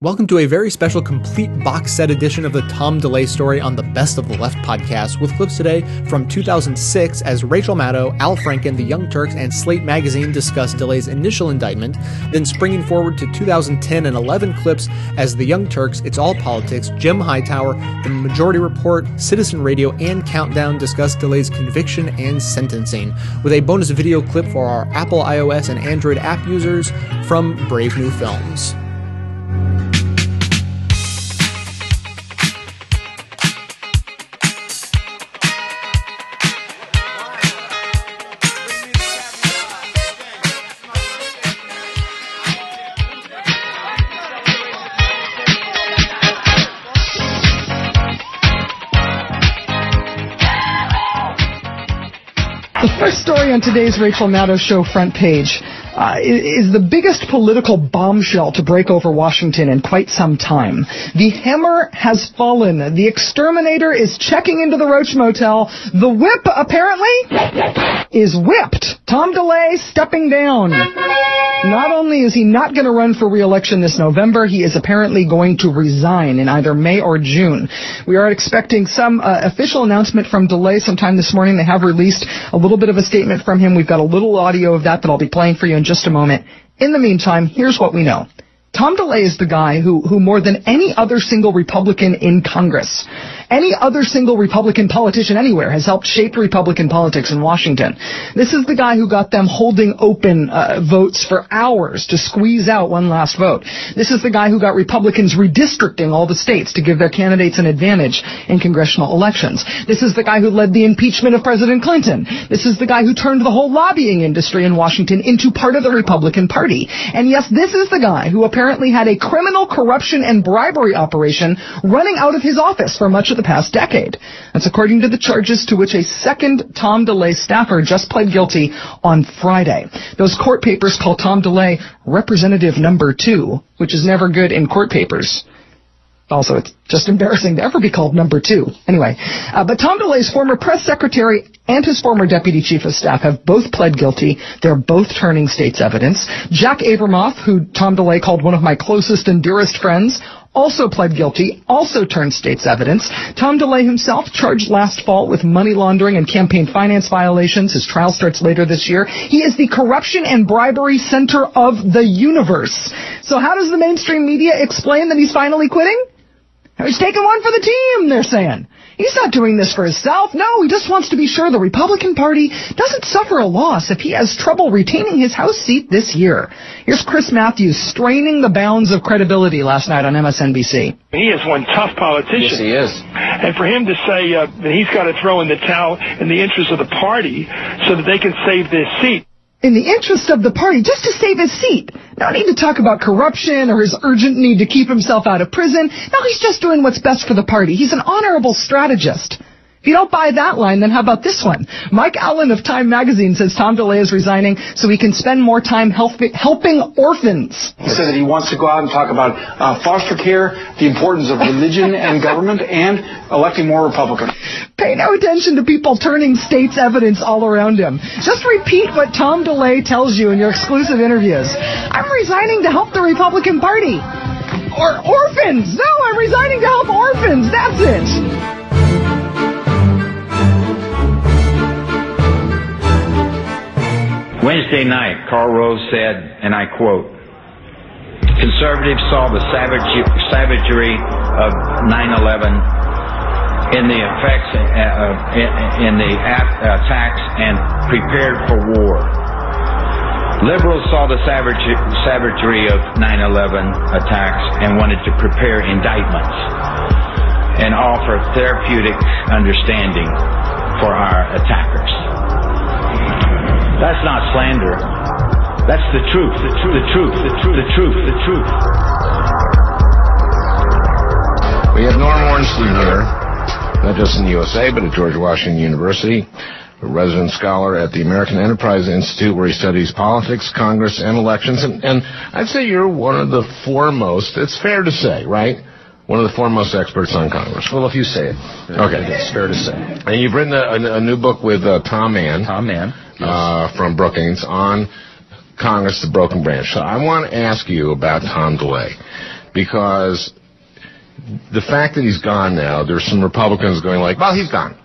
Welcome to a very special complete box set edition of the Tom DeLay story on the Best of the Left podcast, with clips today from 2006 as Rachel Maddow, Al Franken, The Young Turks, and Slate Magazine discuss DeLay's initial indictment, then springing forward to 2010 and 11 clips as The Young Turks, It's All Politics, Jim Hightower, The Majority Report, Citizen Radio, and Countdown discuss DeLay's conviction and sentencing, with a bonus video clip for our Apple, iOS, and Android app users from Brave New Films. On today's Rachel Maddow Show front page uh, is the biggest political bombshell to break over Washington in quite some time. The hammer has fallen. The exterminator is checking into the Roach Motel. The whip, apparently, is whipped. Tom DeLay stepping down. Not only is he not going to run for re-election this November, he is apparently going to resign in either May or June. We are expecting some uh, official announcement from DeLay sometime this morning. They have released a little bit of a statement from him. We've got a little audio of that that I'll be playing for you in just a moment. In the meantime, here's what we know. Tom DeLay is the guy who, who more than any other single Republican in Congress any other single Republican politician anywhere has helped shape Republican politics in Washington. This is the guy who got them holding open uh, votes for hours to squeeze out one last vote. This is the guy who got Republicans redistricting all the states to give their candidates an advantage in congressional elections. This is the guy who led the impeachment of President Clinton. This is the guy who turned the whole lobbying industry in Washington into part of the Republican Party. And yes, this is the guy who apparently had a criminal corruption and bribery operation running out of his office for much of past decade. That's according to the charges to which a second Tom DeLay staffer just pled guilty on Friday. Those court papers call Tom DeLay Representative Number Two, which is never good in court papers. Also, it's just embarrassing to ever be called number two. Anyway, uh, but Tom DeLay's former press secretary and his former deputy chief of staff have both pled guilty. They're both turning state's evidence. Jack Abramoff, who Tom DeLay called one of my closest and dearest friends, also pled guilty, also turned state's evidence. Tom DeLay himself charged last fall with money laundering and campaign finance violations. His trial starts later this year. He is the corruption and bribery center of the universe. So how does the mainstream media explain that he's finally quitting? He's taking one for the team, they're saying. He's not doing this for himself. No, he just wants to be sure the Republican Party doesn't suffer a loss if he has trouble retaining his House seat this year. Here's Chris Matthews straining the bounds of credibility last night on MSNBC. He is one tough politician. Yes, he is. And for him to say uh, that he's got to throw in the towel in the interest of the party so that they can save this seat in the interest of the party just to save his seat. No need to talk about corruption or his urgent need to keep himself out of prison. No, he's just doing what's best for the party. He's an honorable strategist. If you don't buy that line, then how about this one? Mike Allen of Time Magazine says Tom DeLay is resigning so he can spend more time help, helping orphans. He said that he wants to go out and talk about uh, foster care, the importance of religion and government, and electing more Republicans. Pay no attention to people turning state's evidence all around him. Just repeat what Tom DeLay tells you in your exclusive interviews. I'm resigning to help the Republican Party. Or orphans. No, I'm resigning to help orphans. That's it. Wednesday night, Karl Rove said, and I quote, Conservatives saw the savagery of 9-11 in the effects uh, in the attacks and prepared for war. Liberals saw the savagery of 9-11 attacks and wanted to prepare indictments and offer therapeutic understanding for our attackers. That's not slander. That's the truth, the truth, the truth, the truth, the truth, the truth. We have Norm Ornstein here, not just in the USA, but at George Washington University, a resident scholar at the American Enterprise Institute, where he studies politics, Congress, and elections. And, and I'd say you're one of the foremost, it's fair to say, right? one of the foremost experts on Congress. Well, if you say it. Okay. It's fair to say. And you've written a, a, a new book with uh, Tom Mann. Tom Mann uh, from Brookings on Congress, the broken branch. So I want to ask you about Tom DeLay because the fact that he's gone now, there's some Republicans going like, well, he's gone.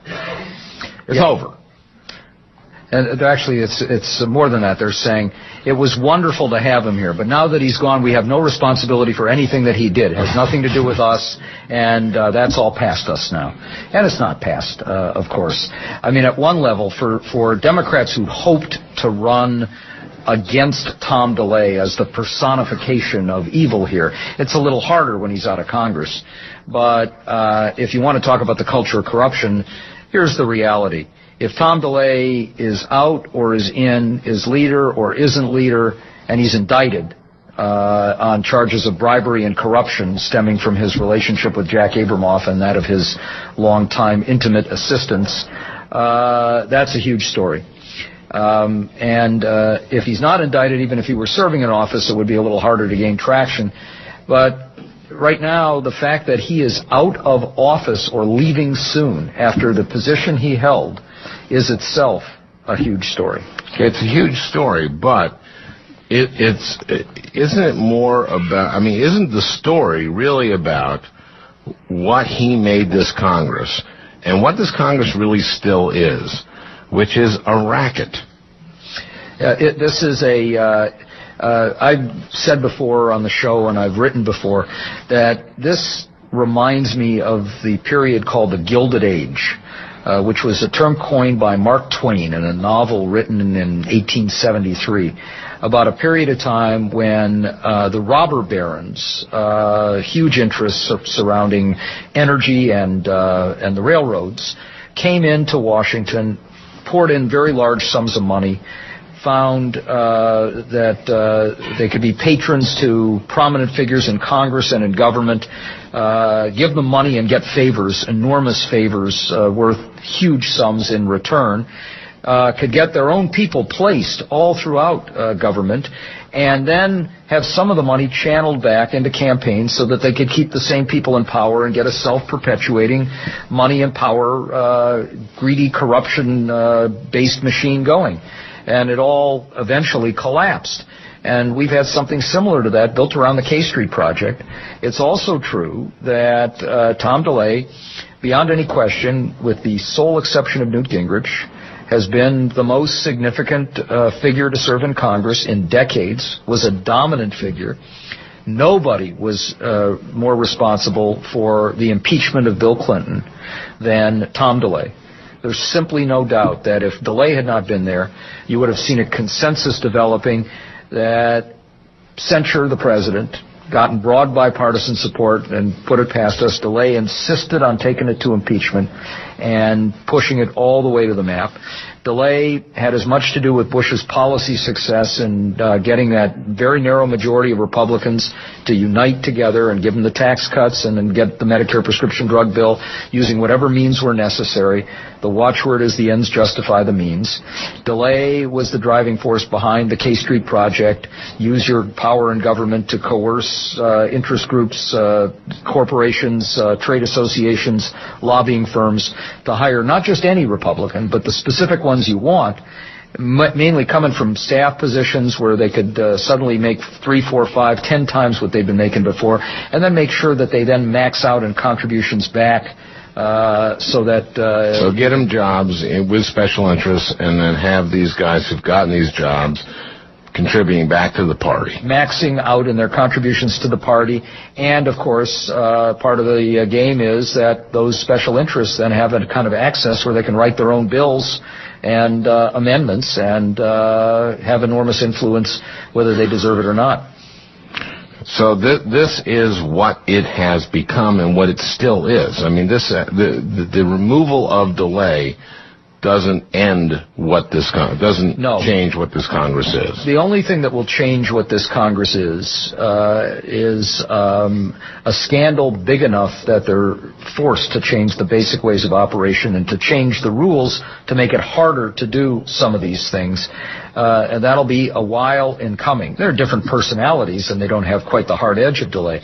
It's yeah. over. And actually, it's it's more than that. They're saying it was wonderful to have him here, but now that he's gone, we have no responsibility for anything that he did. It has nothing to do with us, and uh, that's all past us now. And it's not past, uh, of course. I mean, at one level, for for Democrats who hoped to run against Tom DeLay as the personification of evil here. It's a little harder when he's out of Congress. But uh, if you want to talk about the culture of corruption, here's the reality. If Tom DeLay is out or is in, is leader or isn't leader, and he's indicted uh, on charges of bribery and corruption stemming from his relationship with Jack Abramoff and that of his longtime intimate assistants, uh, that's a huge story. Um, and uh, if he's not indicted, even if he were serving in office, it would be a little harder to gain traction. But right now, the fact that he is out of office or leaving soon after the position he held is itself a huge story. It's a huge story, but it, it's isn't it more about? I mean, isn't the story really about what he made this Congress and what this Congress really still is? which is a racket. Uh, it, this is a. Uh, uh, I've said before on the show, and I've written before, that this reminds me of the period called the Gilded Age. Uh, which was a term coined by Mark Twain in a novel written in, in 1873 about a period of time when uh, the robber barons, uh, huge interests surrounding energy and uh, and the railroads, came into Washington poured in very large sums of money, found uh, that uh, they could be patrons to prominent figures in Congress and in government, uh, give them money and get favors, enormous favors uh, worth huge sums in return. Uh, could get their own people placed all throughout uh, government, and then have some of the money channeled back into campaigns so that they could keep the same people in power and get a self-perpetuating money and power, greedy corruption-based machine going. And it all eventually collapsed. And we've had something similar to that built around the K Street project. It's also true that uh, Tom DeLay, beyond any question, with the sole exception of Newt Gingrich, has been the most significant uh, figure to serve in Congress in decades, was a dominant figure. Nobody was uh, more responsible for the impeachment of Bill Clinton than Tom DeLay. There's simply no doubt that if DeLay had not been there, you would have seen a consensus developing that censure the president, gotten broad bipartisan support and put it past us. DeLay insisted on taking it to impeachment and pushing it all the way to the map. DeLay had as much to do with Bush's policy success in uh, getting that very narrow majority of Republicans to unite together and give them the tax cuts and then get the Medicare prescription drug bill using whatever means were necessary. The watchword is the ends justify the means. DeLay was the driving force behind the K Street project. Use your power in government to coerce uh, interest groups, uh, corporations, uh, trade associations, lobbying firms to hire not just any Republican, but the specific ones you want mainly coming from staff positions where they could uh, suddenly make three, four, five, ten times what they've been making before, and then make sure that they then max out in contributions back uh, so that uh, so get them jobs with special interests, and then have these guys who've gotten these jobs contributing back to the party, maxing out in their contributions to the party, and of course, uh, part of the uh, game is that those special interests then have a kind of access where they can write their own bills and uh, amendments and uh, have enormous influence whether they deserve it or not. So th- this is what it has become and what it still is. I mean, this uh, the, the, the removal of DeLay doesn't end what this con- doesn't no. change what this Congress is. The only thing that will change what this Congress is uh, is um, a scandal big enough that they're forced to change the basic ways of operation and to change the rules to make it harder to do some of these things. Uh, and that'll be a while in coming. There are different personalities, and they don't have quite the hard edge of DeLay.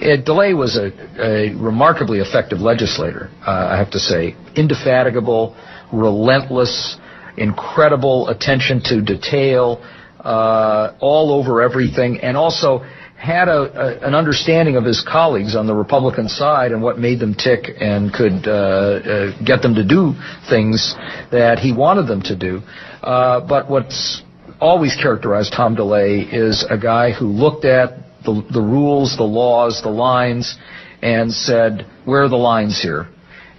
It, DeLay was a, a remarkably effective legislator, uh, I have to say, indefatigable relentless, incredible attention to detail, uh, all over everything, and also had an understanding of his colleagues on the Republican side and what made them tick and could uh, uh, get them to do things that he wanted them to do. Uh, but what's always characterized Tom DeLay is a guy who looked at the rules, the laws, the lines, and said, where are the lines here?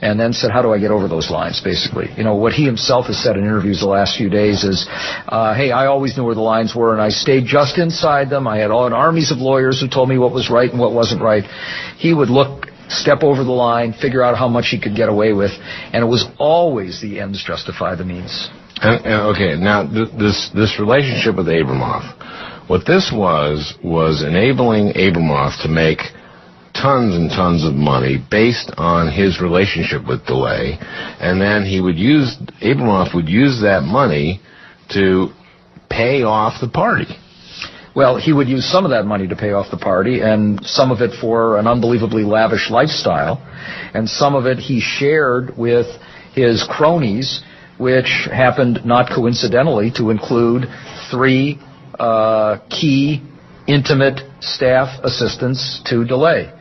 And then said, how do I get over those lines, basically. You know, what he himself has said in interviews the last few days is, uh, hey, I always knew where the lines were, and I stayed just inside them. I had all an armies of lawyers who told me what was right and what wasn't right. He would look step over the line, figure out how much he could get away with, and it was always the ends justify the means. And, and, okay, now th- this this relationship with Abramoff, what this was was enabling Abramoff to make tons and tons of money based on his relationship with DeLay, and then he would use Abramoff would use that money to pay off the party. Well, he would use some of that money to pay off the party, and some of it for an unbelievably lavish lifestyle, and some of it he shared with his cronies, which happened not coincidentally to include three uh, key intimate staff assistants to DeLay.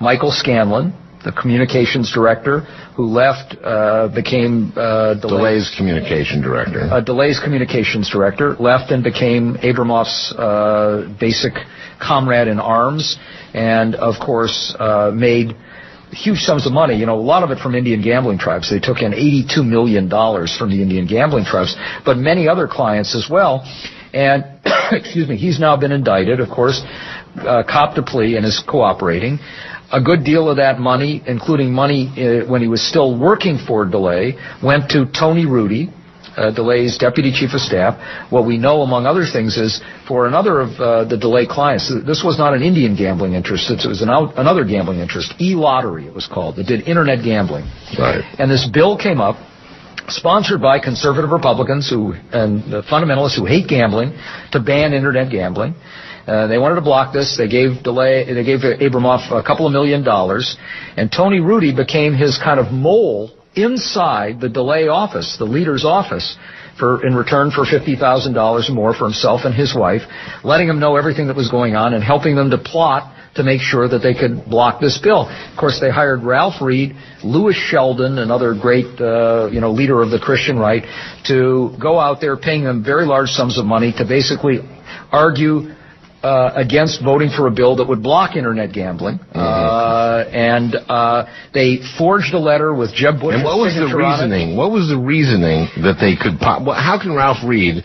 Michael Scanlon, the communications director, who left, uh, became uh, DeLay's, communication director. Uh, DeLay's communications director left and became Abramoff's uh, basic comrade in arms, and of course uh, made huge sums of money. You know, a lot of it from Indian gambling tribes. They took in 82 million dollars from the Indian gambling tribes, but many other clients as well. And excuse me, he's now been indicted, of course, uh, copped a plea and is cooperating a good deal of that money, including money uh, when he was still working for DeLay, went to Tony Rudy, uh, DeLay's deputy chief of staff. What we know, among other things, is for another of uh, the DeLay clients, this was not an Indian gambling interest, it was an out, another gambling interest, e-lottery it was called, that did internet gambling. Right. And this bill came up, sponsored by conservative Republicans who and fundamentalists who hate gambling, to ban internet gambling. Uh, they wanted to block this. They gave DeLay. They gave Abramoff a couple of million dollars, and Tony Rudy became his kind of mole inside the DeLay office, the leader's office, for in return for fifty thousand dollars more for himself and his wife, letting them know everything that was going on and helping them to plot to make sure that they could block this bill. Of course, they hired Ralph Reed, Louis Sheldon, another great, uh, you know, leader of the Christian right, to go out there paying them very large sums of money to basically argue uh, against voting for a bill that would block internet gambling, mm-hmm. uh, and uh, they forged a letter with Jeb Bush. And what was the reasoning? What was the reasoning that they could? Pop, how can Ralph Reed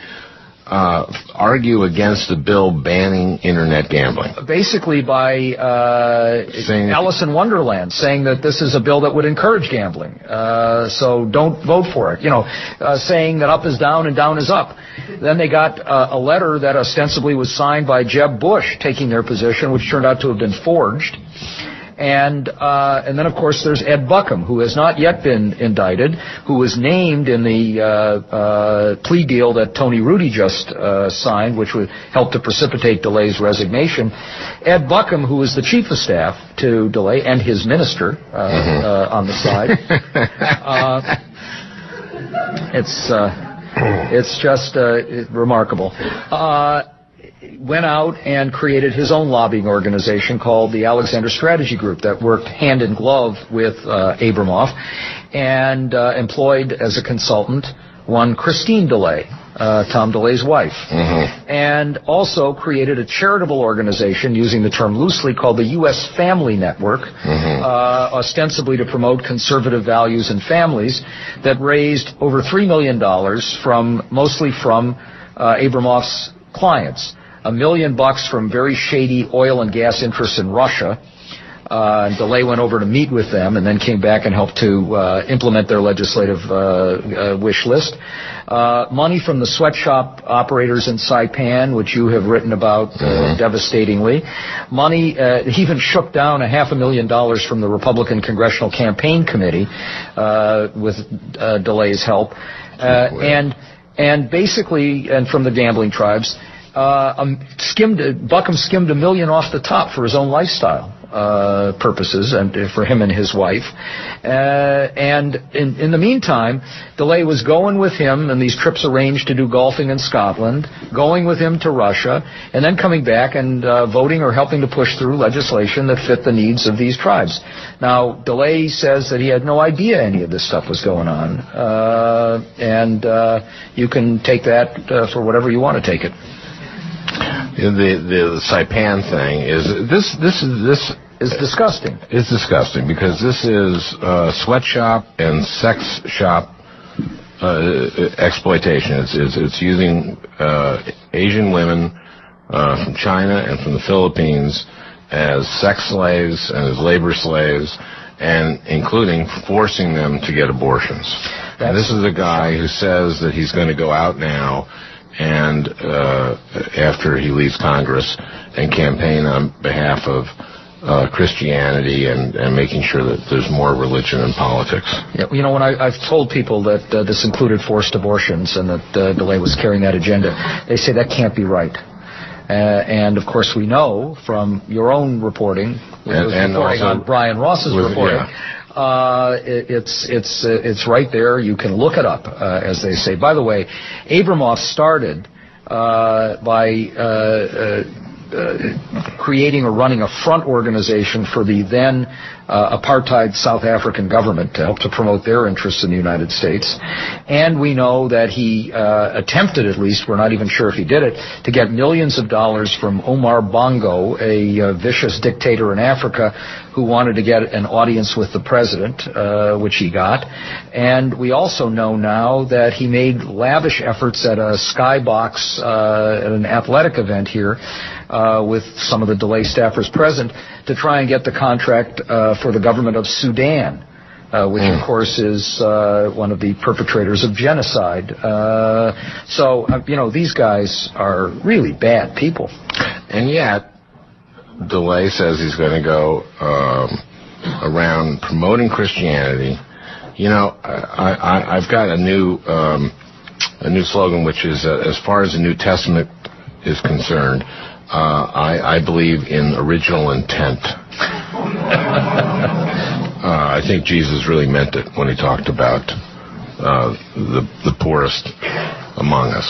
uh, argue against the bill banning internet gambling? Basically, by uh, saying Alice in Wonderland saying that this is a bill that would encourage gambling. Uh, so don't vote for it. You know, uh, saying that up is down and down is up. Then they got uh, a letter that ostensibly was signed by Jeb Bush taking their position, which turned out to have been forged. And uh, and then of course there's Ed Buckham, who has not yet been indicted, who was named in the uh, uh, plea deal that Tony Rudy just uh, signed, which would help to precipitate DeLay's resignation. Ed Buckham, who is the chief of staff to DeLay and his minister uh, mm-hmm. Uh, on the side. it's it's just remarkable went out and created his own lobbying organization called the Alexander Strategy Group that worked hand in glove with uh, Abramoff and uh, employed as a consultant one Christine DeLay, uh, Tom DeLay's wife, mm-hmm. and also created a charitable organization using the term loosely called the U.S. Family Network, mm-hmm. uh, ostensibly to promote conservative values and families, that raised over three million dollars from mostly from uh, Abramoff's clients a million bucks from very shady oil and gas interests in Russia. Uh, and DeLay went over to meet with them and then came back and helped to uh, implement their legislative uh, uh wish list. Uh, money from the sweatshop operators in Saipan, which you have written about uh, mm-hmm. devastatingly. Money even shook down a half a million dollars from the Republican Congressional Campaign Committee with DeLay's help. and and basically, and from the gambling tribes, uh, um, skimmed Buckham skimmed a million off the top for his own lifestyle. uh, purposes and for him and his wife. Uh, and in, in the meantime, DeLay was going with him and these trips arranged to do golfing in Scotland, going with him to Russia, and then coming back and uh, voting or helping to push through legislation that fit the needs of these tribes. Now, DeLay says that he had no idea any of this stuff was going on, uh, and uh, you can take that uh, for whatever you want to take it. The the Saipan thing is this this is this is disgusting. It's disgusting because this is uh, sweatshop and sex shop uh, exploitation. It's, it's, it's using uh, Asian women uh, from China and from the Philippines as sex slaves and as labor slaves, and including forcing them to get abortions. and this is a guy who says that he's going to go out now and uh, after he leaves Congress and campaign on behalf of uh, Christianity and, and making sure that there's more religion in politics. Yeah, you know, when I, I've told people that uh, this included forced abortions and that uh, DeLay was carrying that agenda, they say that can't be right. Uh, and of course, we know from your own reporting, and, and reporting also on Brian Ross's with- reporting, yeah. Uh, it, it's it's uh, it's right there. You can look it up, uh, as they say. By the way, Abramoff started uh, by uh, creating or running a front organization for the then uh, apartheid South African government to help to promote their interests in the United States. And we know that he uh, attempted, at least, we're not even sure if he did it, to get millions of dollars from Omar Bongo, a uh, vicious dictator in Africa who wanted to get an audience with the president, uh, which he got. And we also know now that he made lavish efforts at a skybox uh, at an athletic event here uh, with some of the DeLay staffers present to try and get the contract uh, for the government of Sudan. Uh, which of course is uh, one of the perpetrators of genocide. Uh, so uh, you know these guys are really bad people. And yet, DeLay says he's going to go um, around promoting Christianity. You know, I, I, I've got a new um, a new slogan, which is uh, as far as the New Testament is concerned, uh, I, I believe in original intent. uh, I think Jesus really meant it when he talked about uh, the the poorest among us.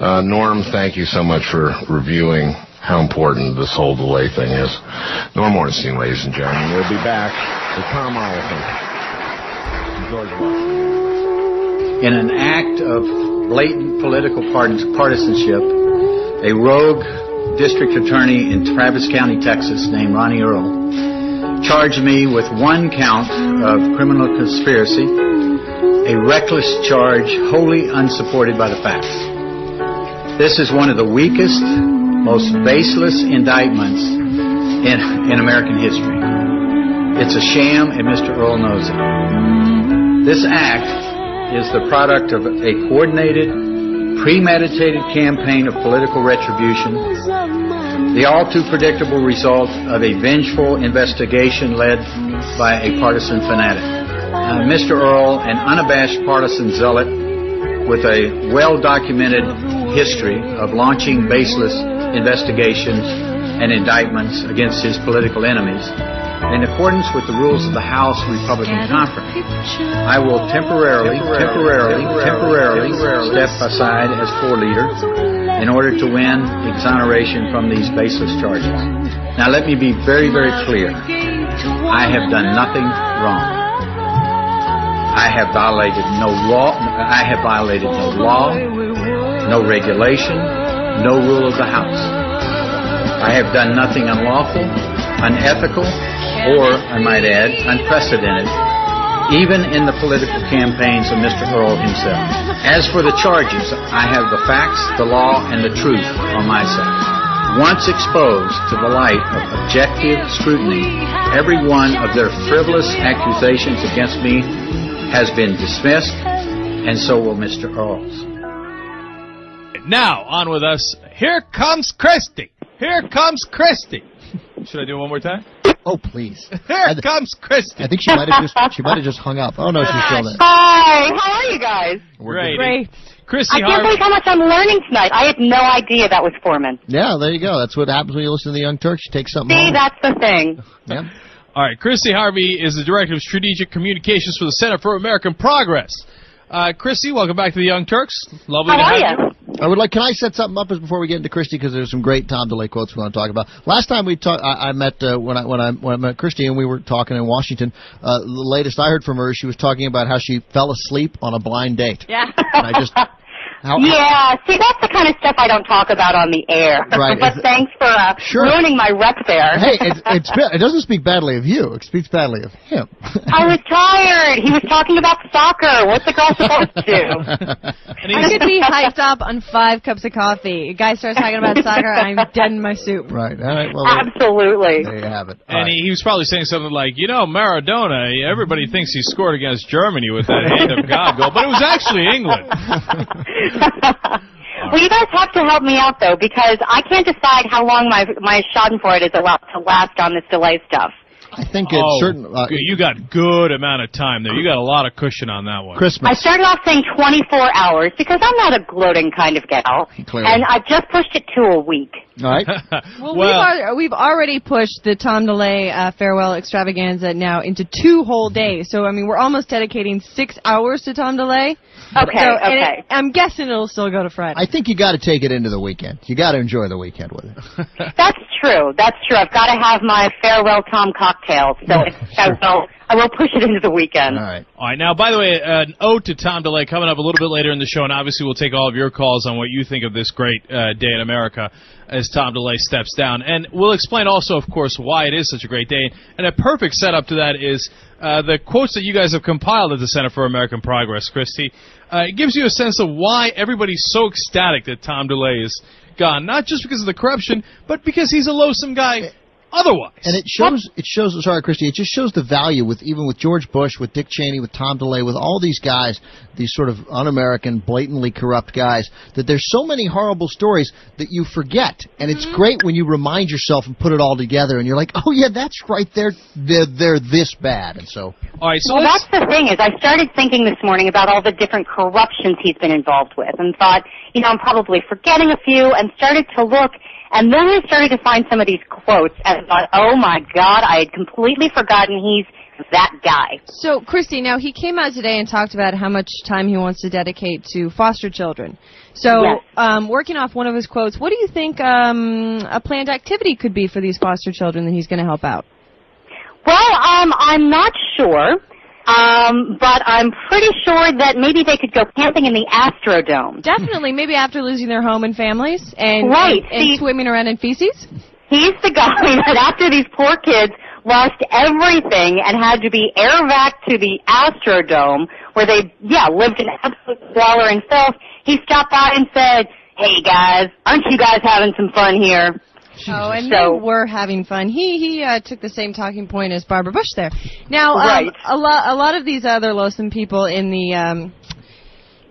Uh, Norm, thank you so much for reviewing how important this whole DeLay thing is. Norm Ornstein, ladies and gentlemen. We'll be back with Tom Oliphant. In an act of blatant political partisanship, a rogue district attorney in Travis County, Texas, named Ronnie Earle, charged me with one count of criminal conspiracy, a reckless charge wholly unsupported by the facts. This is one of the weakest, most baseless indictments in, in American history. It's a sham, and Mr. Earle knows it. This act is the product of a coordinated, premeditated campaign of political retribution, the all too predictable result of a vengeful investigation led by a partisan fanatic. Uh, Mr. Earle, an unabashed partisan zealot with a well documented history of launching baseless investigations and indictments against his political enemies, in accordance with the rules of the House Republican Conference, I will temporarily, temporarily, temporarily step aside as floor leader in order to win exoneration from these baseless charges. Now let me be very, very clear. I have done nothing wrong. I have violated no law. I have violated no law, no regulation, no rule of the House. I have done nothing unlawful, unethical, or, I might add, unprecedented, even in the political campaigns of Mr. Earle himself. As for the charges, I have the facts, the law, and the truth on my side. Once exposed to the light of objective scrutiny, every one of their frivolous accusations against me has been dismissed, and so will Mr. Earle's. Now, on with us. Here comes Christy. Here comes Christy. Should I do it one more time? Oh, please. Here comes Christy. I think she might have just she might have just hung up. Oh no, she's still there. Hi, how are you guys? Great. Great. Chrissy I can't Harvey. believe how much I'm learning tonight. I had no idea that was Foreman. Yeah, there you go. That's what happens when you listen to the Young Turks. You take something See, home. that's the thing. Yeah. All right, Christy Harvey is the director of strategic communications for the Center for American Progress. Uh, Christy, welcome back to the Young Turks. Lovely How to are have you? I would like. Can I set something up as before we get into Christy because there's some great Tom DeLay quotes we want to talk about. Last time we talked, I, I met uh, when I when I when I met Christy and we were talking in Washington. Uh, the latest I heard from her, she was talking about how she fell asleep on a blind date. Yeah. And I just how, yeah, see, that's the kind of stuff I don't talk about on the air. Right. but thanks for uh, Sure. ruining my rep there. Hey, it, it's it doesn't speak badly of you. It speaks badly of him. I was tired. He was talking about soccer. What's the girl supposed to? I could be hyped up on five cups of coffee. A guy starts talking about soccer, I'm dead in my soup. Right. All right. Well, Absolutely. there you have it. And he, he was probably saying something like, you know, Maradona, everybody thinks he scored against Germany with that hand of God goal, but it was actually England. well, you guys have to help me out though, because I can't decide how long my my Schadenfreude is allowed to last on this DeLay stuff. I think it's oh, certain. Uh, you got good amount of time there. You got a lot of cushion on that one. Christmas. I started off saying 24 hours because I'm not a gloating kind of gal, Clearly. and I just pushed it to a week. All right. Well, we've, al- we've already pushed the Tom DeLay uh, farewell extravaganza now into two whole days. So, I mean, we're almost dedicating six hours to Tom DeLay. Okay, So, okay. it- I'm guessing it'll still go to Friday. I think you got to take it into the weekend. You got to enjoy the weekend with it. That's true. That's true. I've got to have my farewell Tom cocktail, so I will. I will push it into the weekend. All right. All right, now, by the way, uh, an ode to Tom DeLay coming up a little bit later in the show, and obviously we'll take all of your calls on what you think of this great uh, day in America as Tom DeLay steps down. And we'll explain also, of course, why it is such a great day. And a perfect setup to that is uh, the quotes that you guys have compiled at the Center for American Progress, Christy. Uh, it gives you a sense of why everybody's so ecstatic that Tom DeLay is gone. Not just because of the corruption, but because he's a loathsome guy otherwise. And it shows, it shows, sorry, Christy, it just shows the value with, even with George Bush, with Dick Cheney, with Tom DeLay, with all these guys, these sort of un-American, blatantly corrupt guys, that there's so many horrible stories that you forget. And it's mm-hmm. great when you remind yourself and put it all together and you're like, oh yeah, that's right, they're, they're, they're this bad. And so, all right, so well, that's the thing is, I started thinking this morning about all the different corruptions he's been involved with, and thought, you know, I'm probably forgetting a few, and started to look, and then I started to find some of these quotes, and thought, oh my God, I had completely forgotten he's that guy. So, Christy, now he came out today and talked about how much time he wants to dedicate to foster children. So, Yes. um, working off one of his quotes, what do you think um, a planned activity could be for these foster children that he's going to help out? Well, um, I'm not sure, um, but I'm pretty sure that maybe they could go camping in the Astrodome. Definitely, maybe after losing their home and families and, Right, and, and see- swimming around in feces. He's the guy that after these poor kids lost everything and had to be airvac to the Astrodome, where they, yeah, lived in absolute squalor and filth, he stopped by and said, hey guys, aren't you guys having some fun here? Oh, and So- they were having fun. He he uh, took the same talking point as Barbara Bush there. Now, um, Right. a lot a lot of these other loathsome people in the um,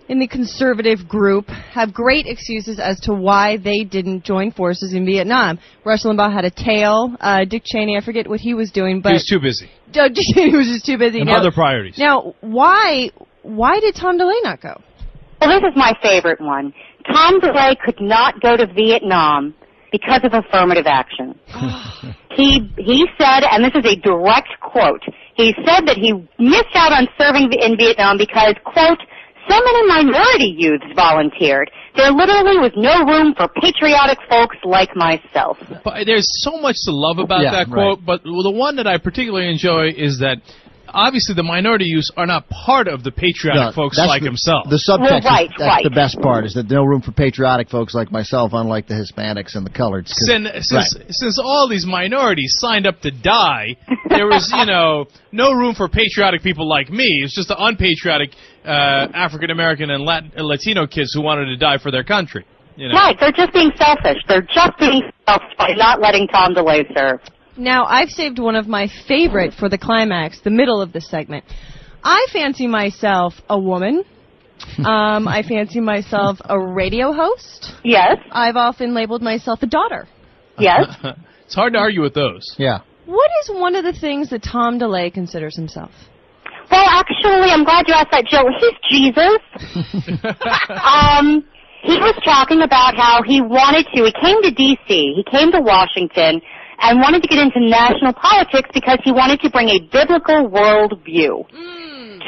in the conservative group have great excuses as to why they didn't join forces in Vietnam. Rush Limbaugh had a tail. Uh, Dick Cheney, I forget what he was doing, but he was too busy. Dick Cheney was just too busy. And now, other priorities. Now, why why did Tom DeLay not go? Well, this is my favorite one. Tom DeLay could not go to Vietnam because of affirmative action. he he said, and this is a direct quote. He said that he missed out on serving in Vietnam because quote so many minority youths volunteered. There literally was no room for patriotic folks like myself. But there's so much to love about Yeah, that quote, but the one that I particularly enjoy is that obviously the minority youths are not part of the patriotic No, folks like the, himself. The subtext, Well, right, is, that's right. the best part, is that no room for patriotic folks like myself, unlike the Hispanics and the coloreds. 'cause- Since, since, since all these minorities signed up to die, there was, you know, no room for patriotic people like me. It's just the unpatriotic uh, African American and Latin, Latino kids who wanted to die for their country. You know? Right, they're just being selfish. They're just being selfish by not letting Tom DeLay serve. Now, I've saved one of my favorite for the climax, the middle of the segment. I fancy myself a woman. Um, I fancy myself a radio host. Yes, I've often labeled myself a daughter. yes. it's hard to argue with those. Yeah. What is one of the things that Tom DeLay considers himself? Well, actually, I'm glad you asked that, Joe. He's Jesus. um, he was talking about how he wanted to. He came to D.C. He came to Washington and wanted to get into national politics because he wanted to bring a biblical worldview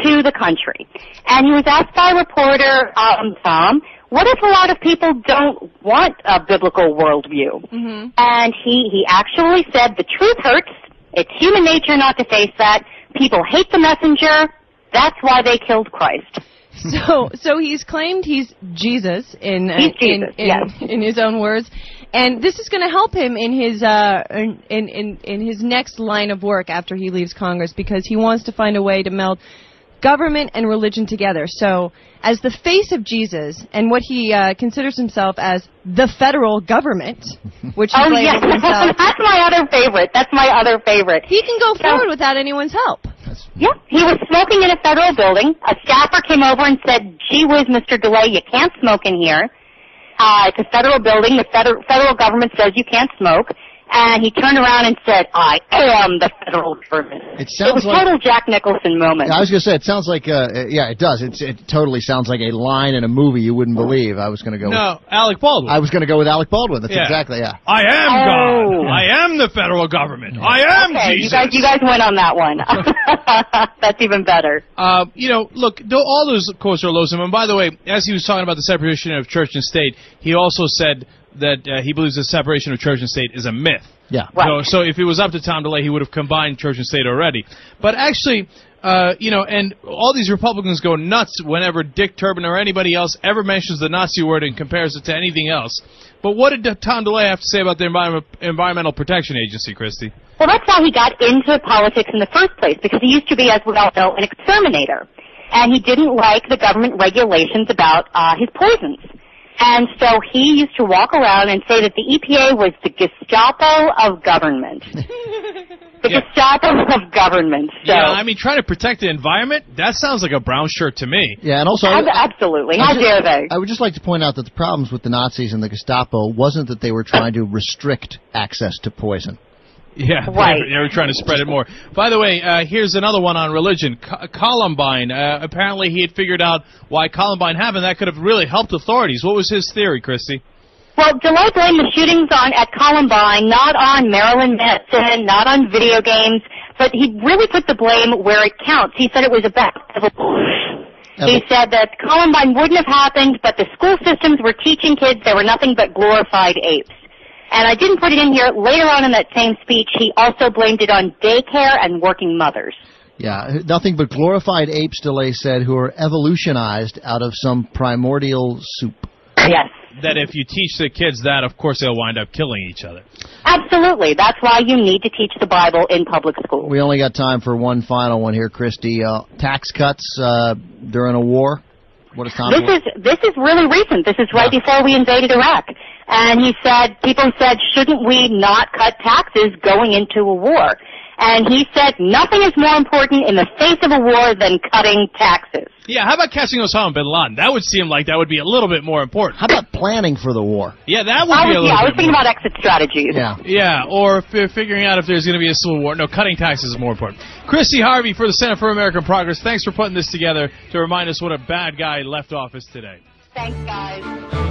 to the country. And he was asked by a reporter, um, Tom, what if a lot of people don't want a biblical worldview? Mm-hmm. And he, he actually said the truth hurts. It's human nature not to face that. People hate the messenger. That's why they killed Christ. So, so he's claimed he's Jesus in uh, He's Jesus, in, in, yes. in his own words, and this is going to help him in his uh, in, in in his next line of work after he leaves Congress because he wants to find a way to meld government and religion together. So, as the face of Jesus and what he uh, considers himself as the federal government, which oh yes, himself, that's my other favorite. That's my other favorite. he can go forward without anyone's help. Yeah, he was smoking in a federal building. A staffer came over and said, "Gee whiz, Mr. DeLay, you can't smoke in here. Uh, it's a federal building. The federal federal government says you can't smoke." And he turned around and said, "I am the federal government." It sounds it was like- total Jack Nicholson moment. I was gonna say it sounds like uh, uh, yeah, it does. It's it totally sounds like a line in a movie you wouldn't believe. I was gonna go. No, Alec Baldwin. I was gonna go with Alec Baldwin. That's Yeah. exactly yeah. I am Oh. God. I am the federal government. I am okay, Jesus. you guys, you guys went on that one. That's even better. Uh, you know, look, all those quotes are losing. And by the way, as he was talking about the separation of church and state, he also said that uh, he believes the separation of church and state is a myth. Yeah. So, so if it was up to Tom DeLay, he would have combined church and state already. But actually, uh, you know, and all these Republicans go nuts whenever Dick Durbin or anybody else ever mentions the Nazi word and compares it to anything else. But what did Tom DeLay have to say about the Environment, Environmental Protection Agency, Christy? Well, that's how he got into politics in the first place, because he used to be, as we all know, an exterminator. And he didn't like the government regulations about uh, his poisons. And so he used to walk around and say that the EPA was the Gestapo of government. the Gestapo of government. So, Yeah, I mean, trying to protect the environment, that sounds like a brown shirt to me. Yeah, and also Ab- absolutely. How just- dare they? I would just like to point out that the problems with the Nazis and the Gestapo wasn't that they were trying to restrict access to poison. Yeah, Right. They, they were trying to spread it more. By the way, uh, here's another one on religion. Co- Columbine. Uh, apparently, he had figured out why Columbine happened. That could have really helped authorities. What was his theory, Christy? Well, DeLay blamed the shootings on at Columbine, not on Marilyn Manson, not on video games, but he really put the blame where it counts. He said it was about he said that Columbine wouldn't have happened, but the school systems were teaching kids they were nothing but glorified apes. And I didn't put it in here. Later on in that same speech, he also blamed it on daycare and working mothers. Yeah, nothing but glorified apes, DeLay said, who are evolutionized out of some primordial soup. Yes. That if you teach the kids that, of course they'll wind up killing each other. Absolutely. That's why you need to teach the Bible in public school. We only got time for one final one here, Christy. Uh, tax cuts uh, during a war. What is Tom? This is this is really recent. This is right before we invaded Iraq. And he said, people said, shouldn't we not cut taxes going into a war? And he said, nothing is more important in the face of a war than cutting taxes. Yeah, how about catching Osama bin Laden? That would seem like that would be a little bit more important. How about planning for the war? Yeah, that would I be a was, little yeah, I was thinking more. about exit strategies. Yeah. Yeah, or f- figuring out if there's going to be a civil war. No, cutting taxes is more important. Christy Harvey for the Center for American Progress. Thanks for putting this together to remind us what a bad guy left office today. Thanks, guys.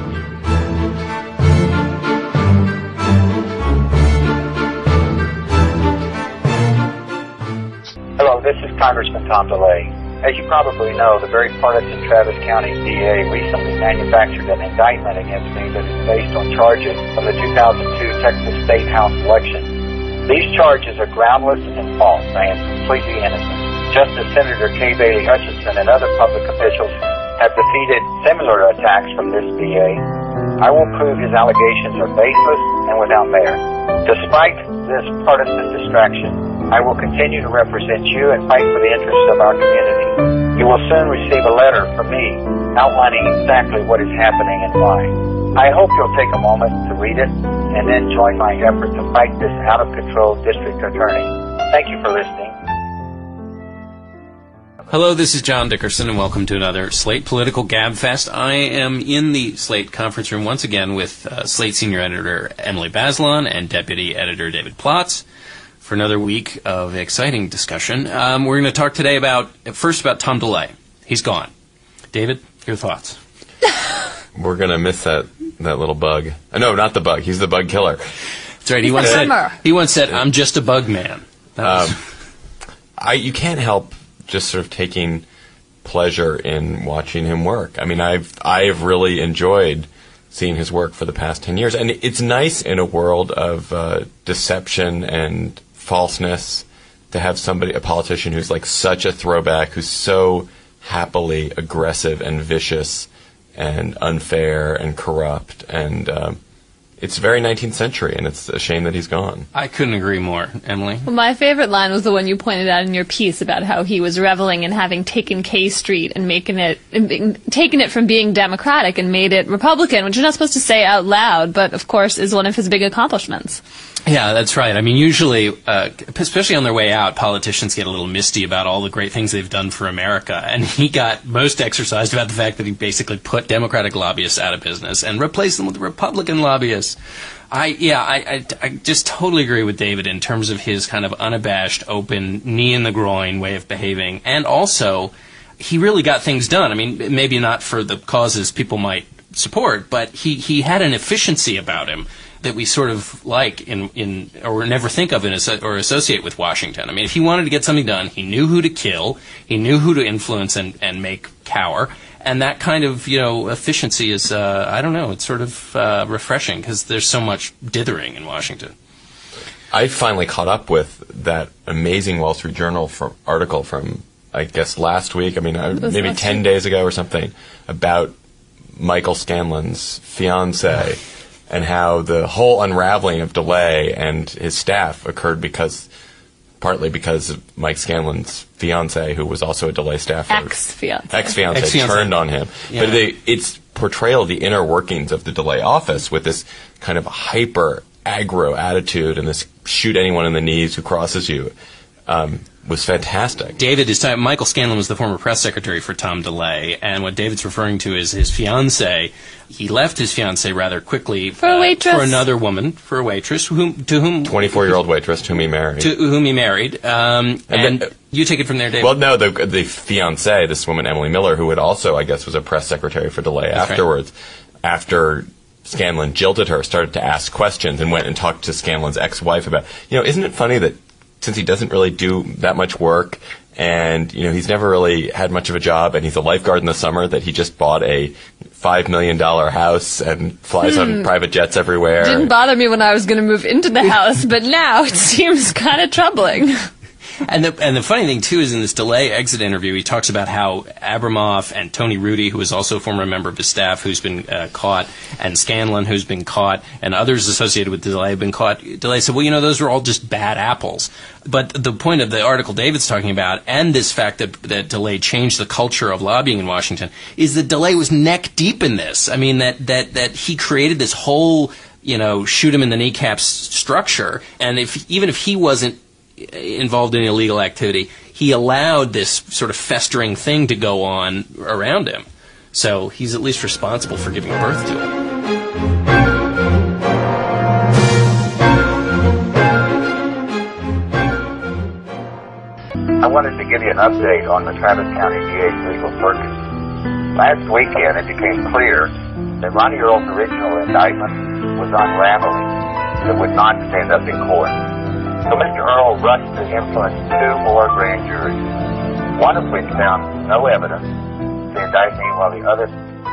Hello, this is Congressman Tom DeLay. As you probably know, the very partisan Travis County DA recently manufactured an indictment against me that is based on charges from the 2002 Texas State House election. These charges are groundless and false. I am completely innocent. Just as Senator Kay Bailey Hutchison and other public officials have defeated similar attacks from this DA, I will prove his allegations are baseless and without merit. Despite this partisan distraction, I will continue to represent you and fight for the interests of our community. You will soon receive a letter from me outlining exactly what is happening and why. I hope you'll take a moment to read it and then join my effort to fight this out of control district attorney. Thank you for listening. Hello, this is John Dickerson, and welcome to another Slate Political Gabfest. I am in the Slate conference room once again with uh, Slate senior editor Emily Bazelon and deputy editor David Plotz for another week of exciting discussion. Um, we're going to talk today about first about Tom DeLay. He's gone. David, your thoughts? We're gonna miss that that little bug. Uh, no, not the bug. He's the bug killer. That's right. He once said he once said, "I'm just a bug man." Was- Um, I you can't help just sort of taking pleasure in watching him work. I mean, I've I've really enjoyed seeing his work for the past ten years, and it's nice in a world of uh, deception and falseness to have somebody, a politician who's like such a throwback, who's so happily aggressive and vicious and unfair and corrupt, and um, it's very 19th century, and it's a shame that he's gone. I couldn't agree more, Emily. Well, my favorite line was the one you pointed out in your piece about how he was reveling in having taken K Street and making it, and being, taken it from being Democratic and made it Republican, which you're not supposed to say out loud, but of course is one of his big accomplishments. Yeah, that's right. I mean, usually, uh, especially on their way out, politicians get a little misty about all the great things they've done for America. And he got most exercised about the fact that he basically put Democratic lobbyists out of business and replaced them with Republican lobbyists. I yeah, I, I, I just totally agree with David in terms of his kind of unabashed, open, knee in the groin way of behaving, and also he really got things done. I mean, maybe not for the causes people might support, but he he had an efficiency about him that we sort of like in, in or never think of in or associate with Washington. I mean, if he wanted to get something done, he knew who to kill, he knew who to influence and, and make cower, and that kind of you know efficiency is uh, I don't know, it's sort of uh, refreshing because there's so much dithering in Washington. I finally caught up with that amazing Wall Street Journal from, article from, I guess, last week. I mean, uh, maybe 10 week. days ago or something, about Michael Scanlon's fiance and how the whole unraveling of DeLay and his staff occurred because, partly because of Mike Scanlon's fiance, who was also a DeLay staffer. Ex-fiance. Ex-fiance, Ex-fiance. turned on him. Yeah. But they, its portrayal of the inner workings of the DeLay office with this kind of hyper aggro attitude and this shoot anyone in the knees who crosses you um, was fantastic. David is talking, Michael Scanlon was the former press secretary for Tom DeLay, and what David's referring to is his fiance. He left his fiance rather quickly For a uh, waitress. for another woman, for a waitress, whom to whom 24 year old waitress to whom he married. to whom he married. Um, and then- you take it from there, David. Well, no, the the fiance, this woman Emily Miller, who had also, I guess, was a press secretary for DeLay That's right. afterwards, after Scanlon jilted her, started to ask questions and went and talked to Scanlon's ex-wife about, you know, isn't it funny that since he doesn't really do that much work and you know he's never really had much of a job and he's a lifeguard in the summer that he just bought a five million dollar house and flies on Hmm. private jets everywhere. Didn't bother me when I was going to move into the house, but now it seems kind of troubling. And the and the funny thing too is in this DeLay exit interview, he talks about how Abramoff and Tony Rudy, who is also a former member of his staff, who's been uh, caught, and Scanlon, who's been caught, and others associated with DeLay have been caught. DeLay said, well, you know, those are all just bad apples. But the point of the article David's talking about, and this fact that that DeLay changed the culture of lobbying in Washington, is that DeLay was neck deep in this. I mean, that that that he created this whole you know shoot him in the kneecaps structure, and if even if he wasn't involved in illegal activity, he allowed this sort of festering thing to go on around him. So he's at least responsible for giving birth to it. I wanted to give you an update on the Travis County DA's legal circus. Last weekend, it became clear that Ronnie Earle's original indictment was unraveling that would not stand up in court. So Mr. Earle rushed to influence two more grand juries, one of which found no evidence to indict me while the other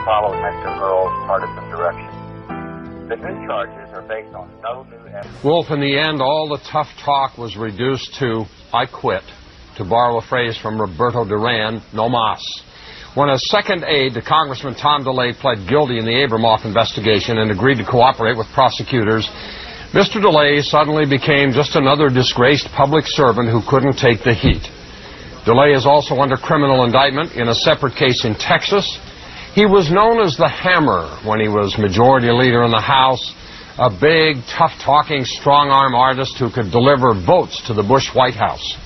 followed Mr. Earle's partisan direction. The new charges are based on no new evidence. Wolf, in the end, all the tough talk was reduced to, I quit, to borrow a phrase from Roberto Duran, no mas. When a second aide to Congressman Tom DeLay pled guilty in the Abramoff investigation and agreed to cooperate with prosecutors, Mr. DeLay suddenly became just another disgraced public servant who couldn't take the heat. DeLay is also under criminal indictment in a separate case in Texas. He was known as the Hammer when he was majority leader in the House, a big, tough-talking, strong-arm artist who could deliver votes to the Bush White House.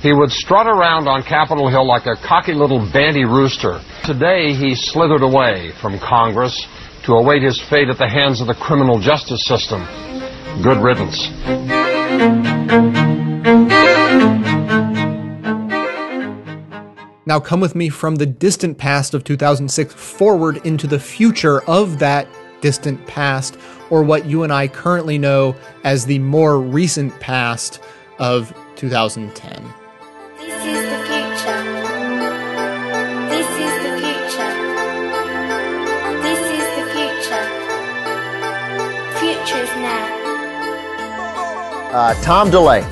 He would strut around on Capitol Hill like a cocky little bandy rooster. Today, he slithered away from Congress to await his fate at the hands of the criminal justice system. Good riddance. Now come with me from the distant past of 2006 forward into the future of that distant past, or what you and I currently know as the more recent past of 2010. Uh, Tom DeLay,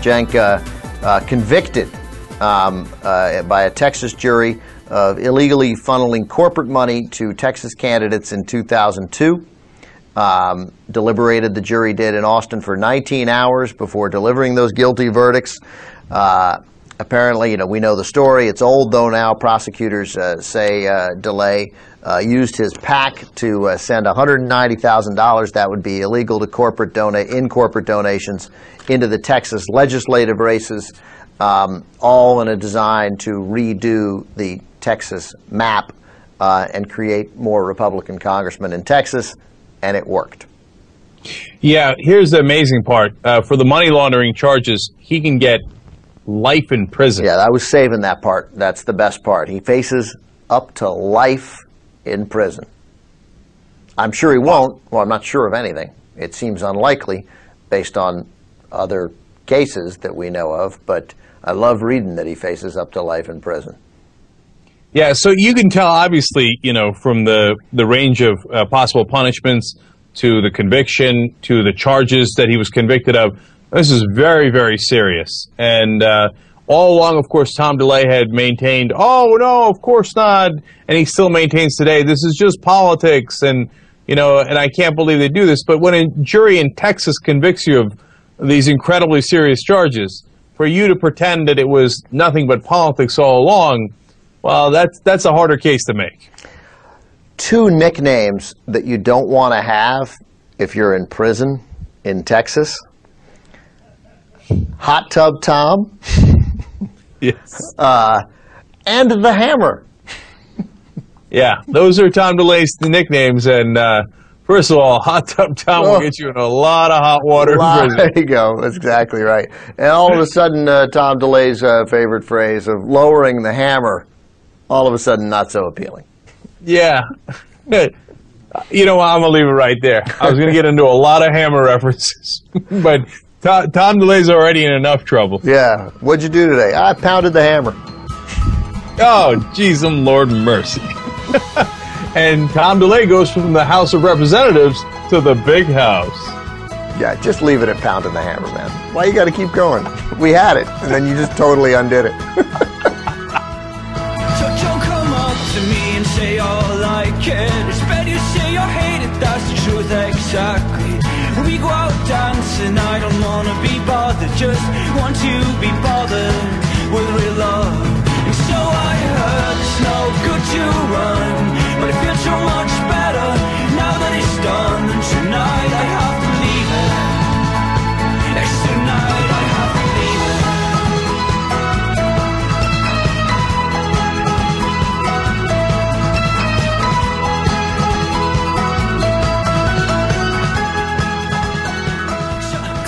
Cenk, uh, uh, convicted um, uh, by a Texas jury of illegally funneling corporate money to Texas candidates in 2002. Um, deliberated, the jury did in Austin for 19 hours before delivering those guilty verdicts. Uh, apparently, you know, we know the story. It's old though now. Prosecutors uh, say uh, DeLay uh, used his PAC to uh, send $190,000. That would be illegal to corporate donate in corporate donations into the Texas legislative races, um, all in a design to redo the Texas map uh, and create more Republican congressmen in Texas, and it worked. Yeah, here's the amazing part. Uh, for the money laundering charges, he can get life in prison. Yeah, I was saving that part. That's the best part. He faces up to life in prison. I'm sure he won't. Well, I'm not sure of anything. It seems unlikely based on other cases that we know of, but I love reading that he faces up to life in prison. Yeah, so you can tell, obviously, you know, from the the range of uh, possible punishments to the conviction to the charges that he was convicted of. This is very, very serious. And uh, all along, of course, Tom DeLay had maintained, "Oh no, of course not," and he still maintains today, "This is just politics." And you know, and I can't believe they do this. But when a jury in Texas convicts you of these incredibly serious charges, for you to pretend that it was nothing but politics all along, well, that's that's a harder case to make. Two nicknames that you don't want to have if you're in prison in Texas. Hot Tub Tom. Yes. Uh, and the Hammer. Yeah, those are Tom DeLay's nicknames. And uh, first of all, Hot Tub Tom will Oh. get you in a lot of hot water There you go. That's exactly right. And all of a sudden, uh, Tom DeLay's uh, favorite phrase of lowering the hammer, all of a sudden, not so appealing. Yeah. You know, what? I'm gonna leave it right there. I was gonna get into a lot of hammer references, but Tom, Tom DeLay's already in enough trouble. Yeah. What'd you do today? I pounded the hammer. Oh, jeez, um, Lord mercy. and Tom DeLay goes from the House of Representatives to the big house. Yeah, just leave it at pounding the hammer, man. Why you got to keep going? We had it, and then you just totally undid it. So dancing, I don't wanna be bothered, just want to be bothered with real love. And so I heard it's no good to run, but I feel so much better now that it's done.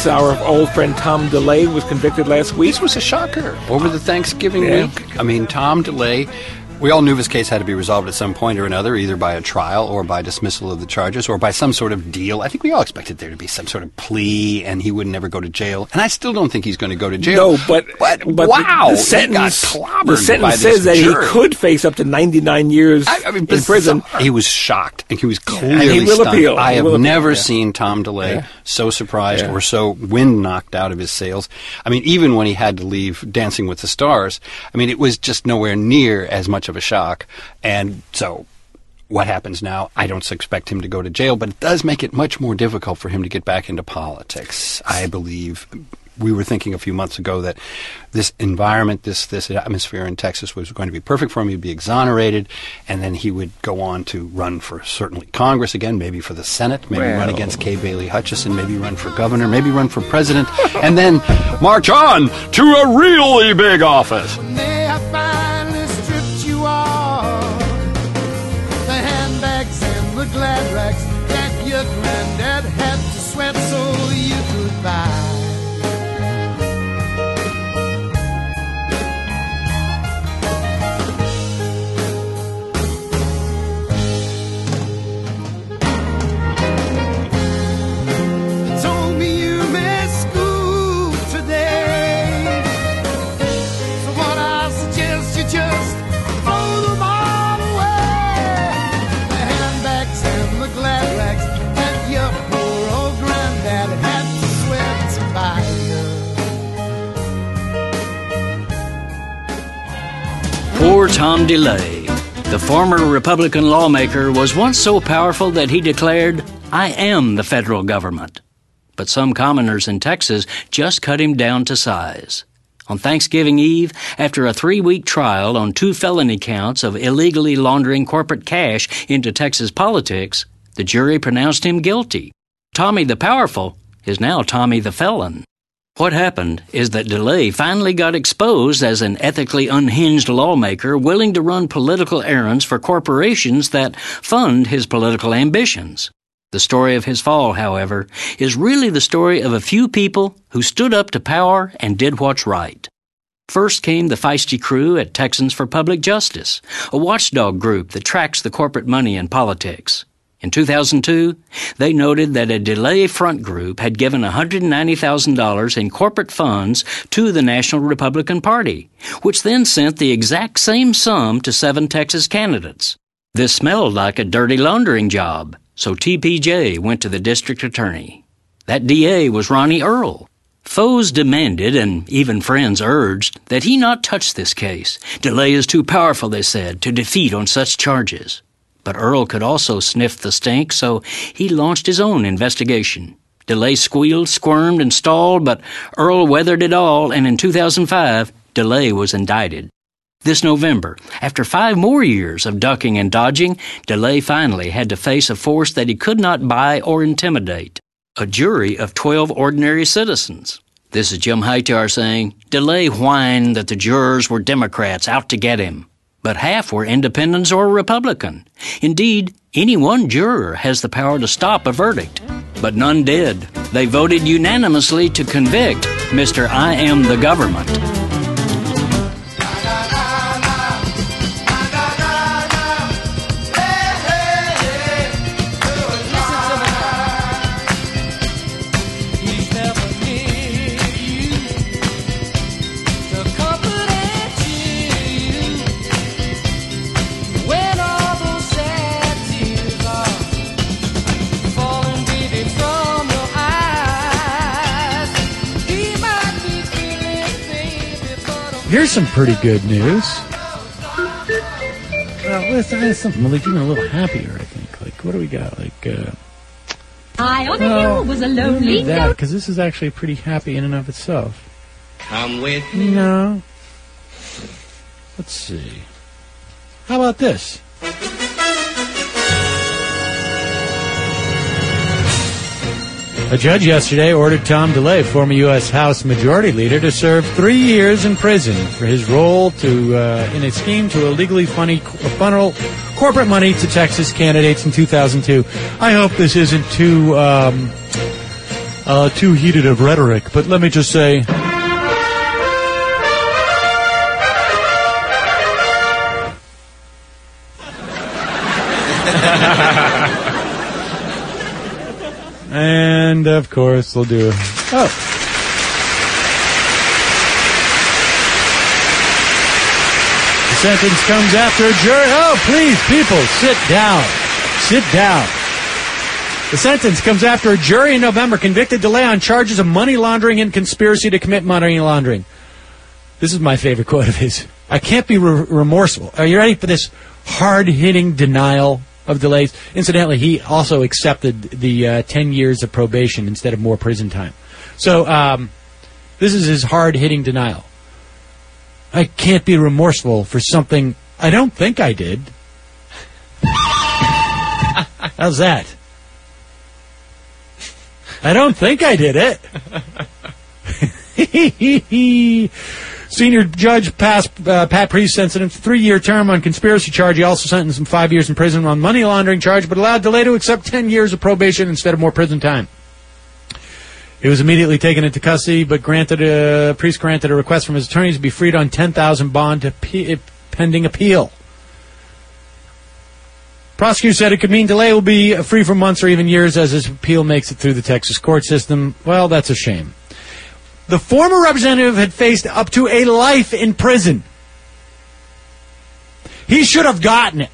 Our old friend Tom DeLay was convicted last week. This was a shocker over the Thanksgiving Yeah. week. I mean, Tom DeLay. We all knew this case had to be resolved at some point or another, either by a trial or by dismissal of the charges or by some sort of deal. I think we all expected there to be some sort of plea and he would never go to jail. And I still don't think he's going to go to jail. No, but but, but wow, the, he sentence, got clobbered the sentence says that he could face up to 99 years I mean, in prison. He was shocked, and he was clearly he will stunned. appeal. I He have appeal, never yeah. seen Tom DeLay Yeah. so surprised Yeah. or so wind knocked out of his sails. I mean, even when he had to leave Dancing with the Stars, I mean, it was just nowhere near as much of a shock. And so, what happens now? I don't expect him to go to jail, but it does make it much more difficult for him to get back into politics. I believe we were thinking a few months ago that this environment, this this atmosphere in Texas was going to be perfect for him. He'd be exonerated, and then he would go on to run for certainly Congress again, maybe for the Senate, maybe run against Kay Bailey Hutchison, maybe run for governor, maybe run for president, and then march on to a really big office. Tom DeLay. The former Republican lawmaker was once so powerful that he declared, I am the federal government. But some commoners in Texas just cut him down to size. On Thanksgiving Eve, after a three week trial on two felony counts of illegally laundering corporate cash into Texas politics, the jury pronounced him guilty. Tommy the Powerful is now Tommy the Felon. What happened is that DeLay finally got exposed as an ethically unhinged lawmaker willing to run political errands for corporations that fund his political ambitions. The story of his fall, however, is really the story of a few people who stood up to power and did what's right. First came the feisty crew at Texans for Public Justice, a watchdog group that tracks the corporate money in politics. In 2002, they noted that a DeLay front group had given $190,000 in corporate funds to the National Republican Party, which then sent the exact same sum to seven Texas candidates. This smelled like a dirty laundering job, so TPJ went to the district attorney. That DA was Ronnie Earle. Foes demanded, and even friends urged, that he not touch this case. DeLay is too powerful, they said, to defeat on such charges. But Earle could also sniff the stink, so he launched his own investigation. DeLay squealed, squirmed, and stalled, but Earle weathered it all, and in 2005, DeLay was indicted. This November, after five more years of ducking and dodging, DeLay finally had to face a force that he could not buy or intimidate a jury of 12 ordinary citizens. This is Jim Hightower saying, DeLay whined that the jurors were Democrats out to get him but half were independents or Republican. Indeed, any one juror has the power to stop a verdict. But none did. They voted unanimously to convict Mr. I Am the Government. Here's some pretty good news. Well, let's add something like even a little happier. I think. Like, what do we got? Like, uh, High on a well, hill was a lonely need that because this is actually pretty happy in and of itself. Come with me. No. Let's see. How about this? A judge yesterday ordered Tom DeLay, former U.S. House Majority Leader, to serve three years in prison for his role to uh, in a scheme to illegally funny, funnel corporate money to Texas candidates in 2002. I hope this isn't too um, uh, too heated of rhetoric, but let me just say. and of course, we'll do. Oh. The sentence comes after a jury. Oh, please, people, sit down. Sit down. The sentence comes after a jury in November convicted DeLay on charges of money laundering and conspiracy to commit money laundering. This is my favorite quote of his. I can't be re- remorseful. Are you ready for this hard-hitting denial of delays? Incidentally, he also accepted the uh, 10 years of probation instead of more prison time. So, um, this is his hard-hitting denial. I can't be remorseful for something I don't think I did. How's that? I don't think I did it. Senior Judge passed, uh, Pat Priest sentenced three-year term on conspiracy charge. He also sentenced him five years in prison on money laundering charge, but allowed DeLay to accept ten years of probation instead of more prison time. He was immediately taken into custody, but granted, uh, Priest granted a request from his attorneys to be freed on ten thousand bond to pe- pending appeal. Prosecutor said it could mean DeLay will be free for months or even years as his appeal makes it through the Texas court system. Well, that's a shame. The former representative had faced up to a life in prison. He should have gotten it.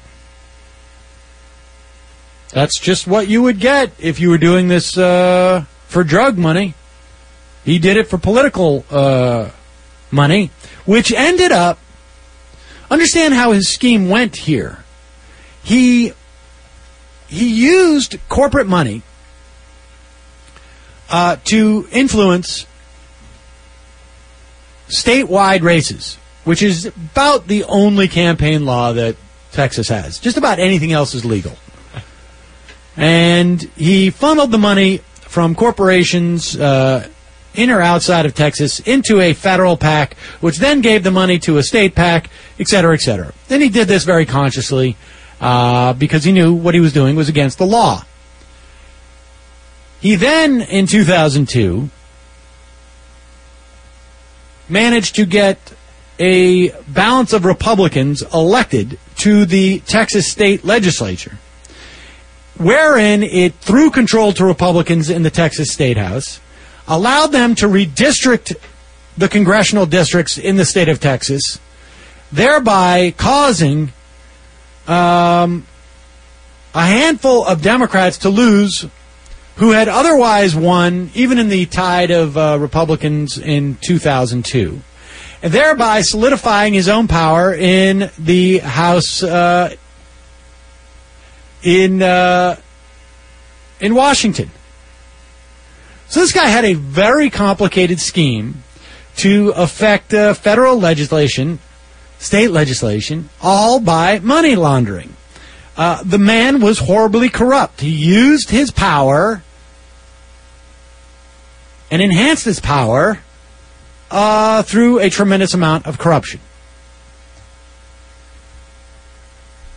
That's just what you would get if you were doing this uh, for drug money. He did it for political uh, money, which ended up understand how his scheme went here. He he used corporate money uh, to influence statewide races, which is about the only campaign law that Texas has. Just about anything else is legal. And he funneled the money from corporations uh, in or outside of Texas into a federal PAC, which then gave the money to a state PAC, et cetera, et cetera. And he did this very consciously uh, because he knew what he was doing was against the law. He then, in 2002, managed to get a balance of Republicans elected to the Texas state legislature, wherein it threw control to Republicans in the Texas State House, allowed them to redistrict the congressional districts in the state of Texas, thereby causing um, a handful of Democrats to lose who had otherwise won, even in the tide of uh, Republicans in 2002, and thereby solidifying his own power in the House uh, in uh, in Washington. So this guy had a very complicated scheme to affect uh, federal legislation, state legislation, all by money laundering. Uh, the man was horribly corrupt. He used his power and enhanced his power uh, through a tremendous amount of corruption.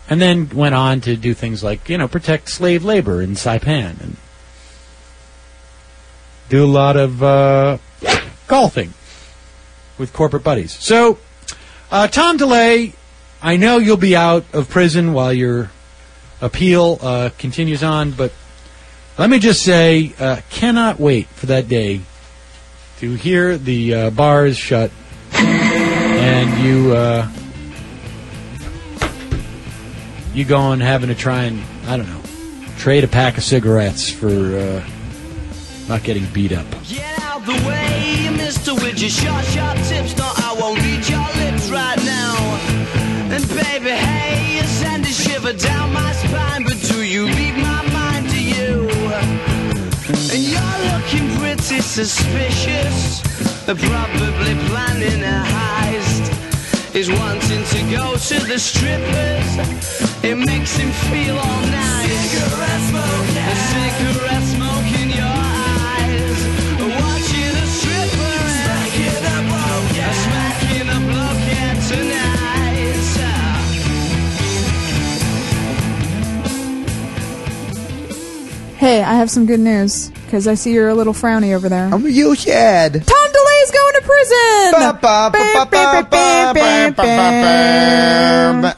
And then went on to do things like, you know, protect slave labor in Saipan and do a lot of uh, golfing with corporate buddies. So, uh, Tom DeLay, I know you'll be out of prison while your appeal uh, continues on, but let me just say, uh, cannot wait for that day to hear the uh, bars shut and you uh, you going having to try and I don't know trade a pack of cigarettes for uh, not getting beat up. Get out the way, Mr. Widget. Short, short tips. Suspicious. They're probably planning a heist. Is wanting to go to the strippers. It makes him feel all nice. Cigarette smoke, cigarette smoke Hey, I have some good news because I see you're a little frowny over there. I'm you sad. Tom DeLay's going to prison.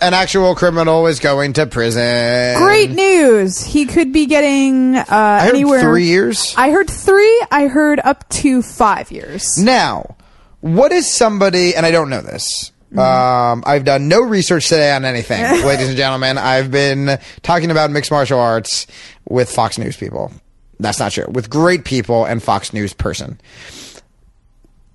An actual criminal is going to prison. Great news! He could be getting uh, I heard anywhere three years. I heard three. I heard up to five years. Now, what is somebody, and I don't know this. Um, I've done no research today on anything, ladies and gentlemen. I've been talking about mixed martial arts with Fox News people. That's not true. With great people and Fox News person.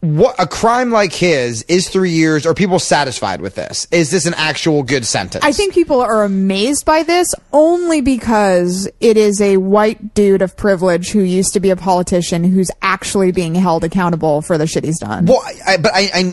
What a crime like his is three years. Are people satisfied with this? Is this an actual good sentence? I think people are amazed by this only because it is a white dude of privilege who used to be a politician who's actually being held accountable for the shit he's done. Well, I- but I, I,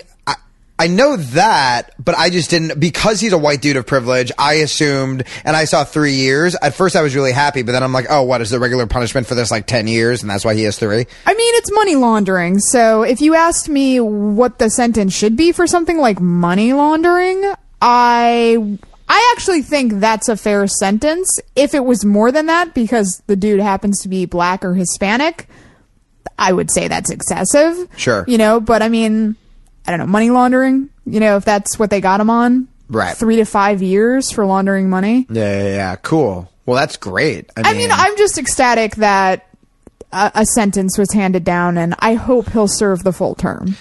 I, know that, but I just didn't because he's a white dude of privilege. I assumed, and I saw three years. At first, I was really happy, but then I'm like, oh, what is the regular punishment for this? Like ten years, and that's why he has three. I mean, it's money laundering. So if you asked me what the sentence should be for something like money laundering, I I actually think that's a fair sentence. If it was more than that because the dude happens to be black or Hispanic, I would say that's excessive. Sure. You know, but I mean, I don't know, money laundering, you know, if that's what they got him on, Right. 3 to 5 years for laundering money. Yeah, yeah, yeah. Cool. Well, that's great. I mean, I mean, I'm just ecstatic that a, a sentence was handed down, and I hope he'll serve the full term.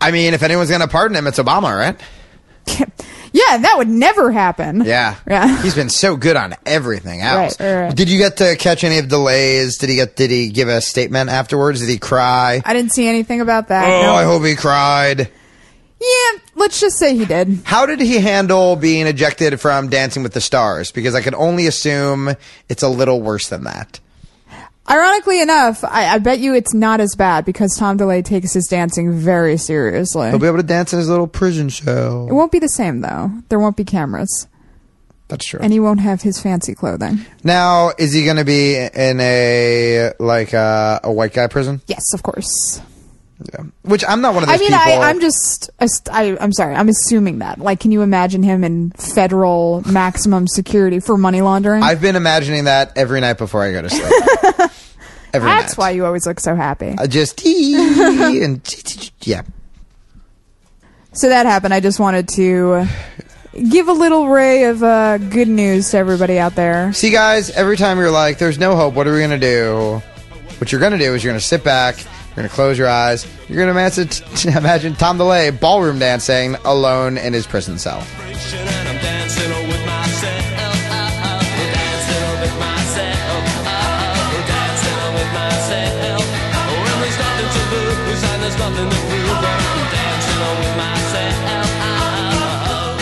I mean, if anyone's gonna pardon him, it's Obama, right? Yeah, that would never happen. Yeah. Yeah. He's been so good on everything else. Right, right, right. Did you get to catch any of the delays? Did he get? Did he give a statement afterwards? Did he cry? I didn't see anything about that. oh, no. I hope he cried. Yeah, let's just say he did. How did he handle being ejected from Dancing with the Stars? Because I can only assume it's a little worse than that. Ironically enough, I, I bet you it's not as bad because Tom DeLay takes his dancing very seriously. He'll be able to dance in his little prison show. It won't be the same though. There won't be cameras. That's true. And he won't have his fancy clothing. Now, is he going to be in a like uh, a white guy prison? Yes, of course. Yeah. Which I'm not one of I those mean, people. I, I'm just, I, I'm sorry, I'm assuming that. Like, can you imagine him in federal maximum security for money laundering? I've been imagining that every night before I go to sleep. every That's night. why you always look so happy. I just and yeah. So that happened. I just wanted to give a little ray of uh, good news to everybody out there. See, guys, every time you're like, "There's no hope," what are we gonna do? What you're gonna do is you're gonna sit back, you're gonna close your eyes, you're gonna imagine, imagine Tom DeLay ballroom dancing alone in his prison cell.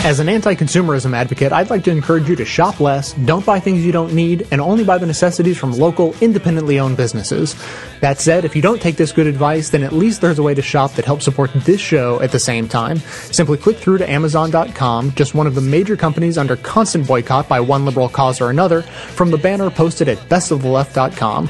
As an anti consumerism advocate, I'd like to encourage you to shop less, don't buy things you don't need, and only buy the necessities from local, independently owned businesses. That said, if you don't take this good advice, then at least there's a way to shop that helps support this show at the same time. Simply click through to Amazon.com, just one of the major companies under constant boycott by one liberal cause or another, from the banner posted at bestoftheleft.com.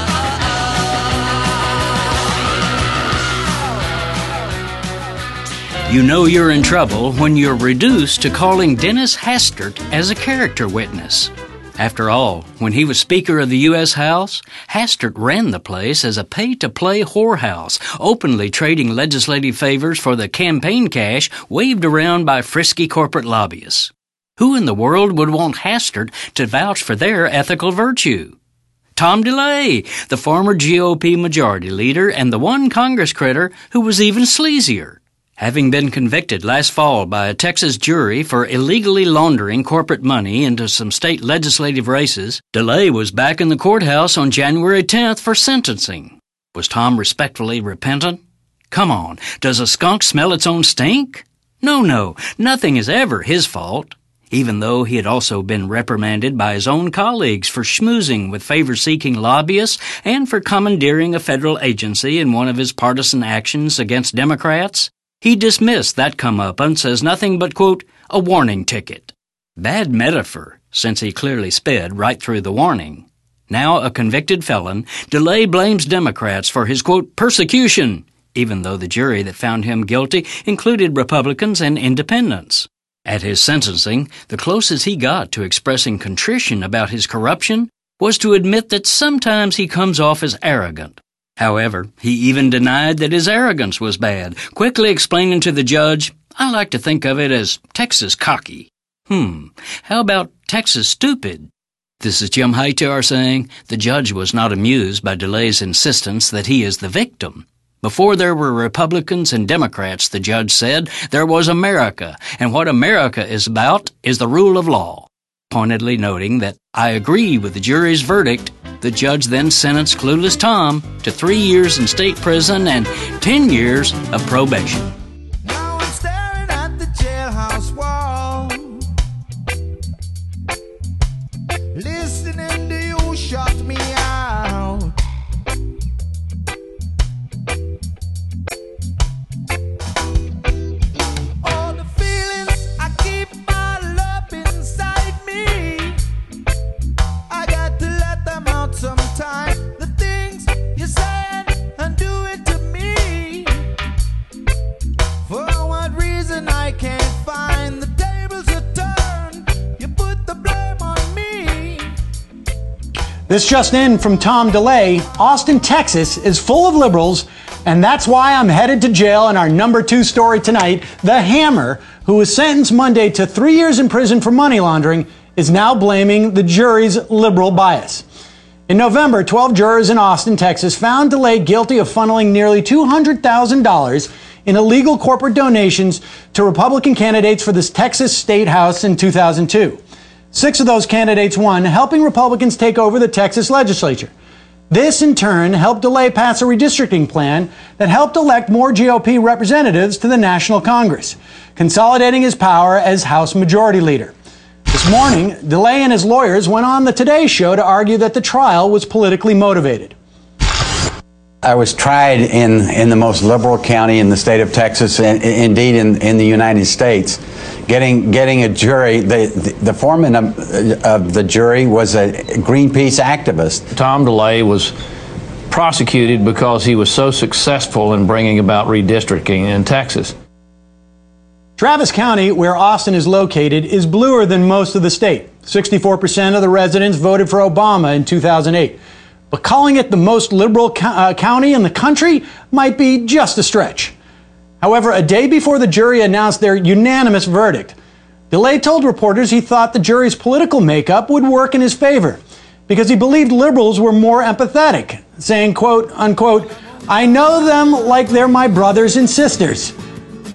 You know you're in trouble when you're reduced to calling Dennis Hastert as a character witness. After all, when he was Speaker of the U.S. House, Hastert ran the place as a pay to play whorehouse, openly trading legislative favors for the campaign cash waved around by frisky corporate lobbyists. Who in the world would want Hastert to vouch for their ethical virtue? Tom DeLay, the former GOP majority leader and the one Congress critter who was even sleazier. Having been convicted last fall by a Texas jury for illegally laundering corporate money into some state legislative races, DeLay was back in the courthouse on January 10th for sentencing. Was Tom respectfully repentant? Come on, does a skunk smell its own stink? No, no, nothing is ever his fault. Even though he had also been reprimanded by his own colleagues for schmoozing with favor seeking lobbyists and for commandeering a federal agency in one of his partisan actions against Democrats, he dismissed that comeuppance as nothing but, quote, a warning ticket. Bad metaphor, since he clearly sped right through the warning. Now a convicted felon, DeLay blames Democrats for his, quote, persecution, even though the jury that found him guilty included Republicans and independents. At his sentencing, the closest he got to expressing contrition about his corruption was to admit that sometimes he comes off as arrogant. However, he even denied that his arrogance was bad, quickly explaining to the judge, I like to think of it as Texas cocky. Hmm, how about Texas stupid? This is Jim Hightower saying the judge was not amused by DeLay's insistence that he is the victim. Before there were Republicans and Democrats, the judge said, there was America, and what America is about is the rule of law. Pointedly noting that I agree with the jury's verdict, the judge then sentenced Clueless Tom to three years in state prison and ten years of probation. This just in from Tom DeLay. Austin, Texas is full of liberals, and that's why I'm headed to jail. in our number two story tonight the Hammer, who was sentenced Monday to three years in prison for money laundering, is now blaming the jury's liberal bias. In November, 12 jurors in Austin, Texas found DeLay guilty of funneling nearly $200,000 in illegal corporate donations to Republican candidates for the Texas State House in 2002. Six of those candidates won, helping Republicans take over the Texas legislature. This, in turn, helped DeLay pass a redistricting plan that helped elect more GOP representatives to the National Congress, consolidating his power as House Majority Leader. This morning, DeLay and his lawyers went on the Today Show to argue that the trial was politically motivated. I was tried in, in the most liberal county in the state of Texas, and indeed in, in the United States. Getting, getting a jury, the, the, the foreman of, of the jury was a Greenpeace activist. Tom DeLay was prosecuted because he was so successful in bringing about redistricting in Texas. Travis County, where Austin is located, is bluer than most of the state. 64% of the residents voted for Obama in 2008. But calling it the most liberal co- uh, county in the country might be just a stretch. However, a day before the jury announced their unanimous verdict, DeLay told reporters he thought the jury's political makeup would work in his favor because he believed liberals were more empathetic, saying, quote, unquote, I know them like they're my brothers and sisters.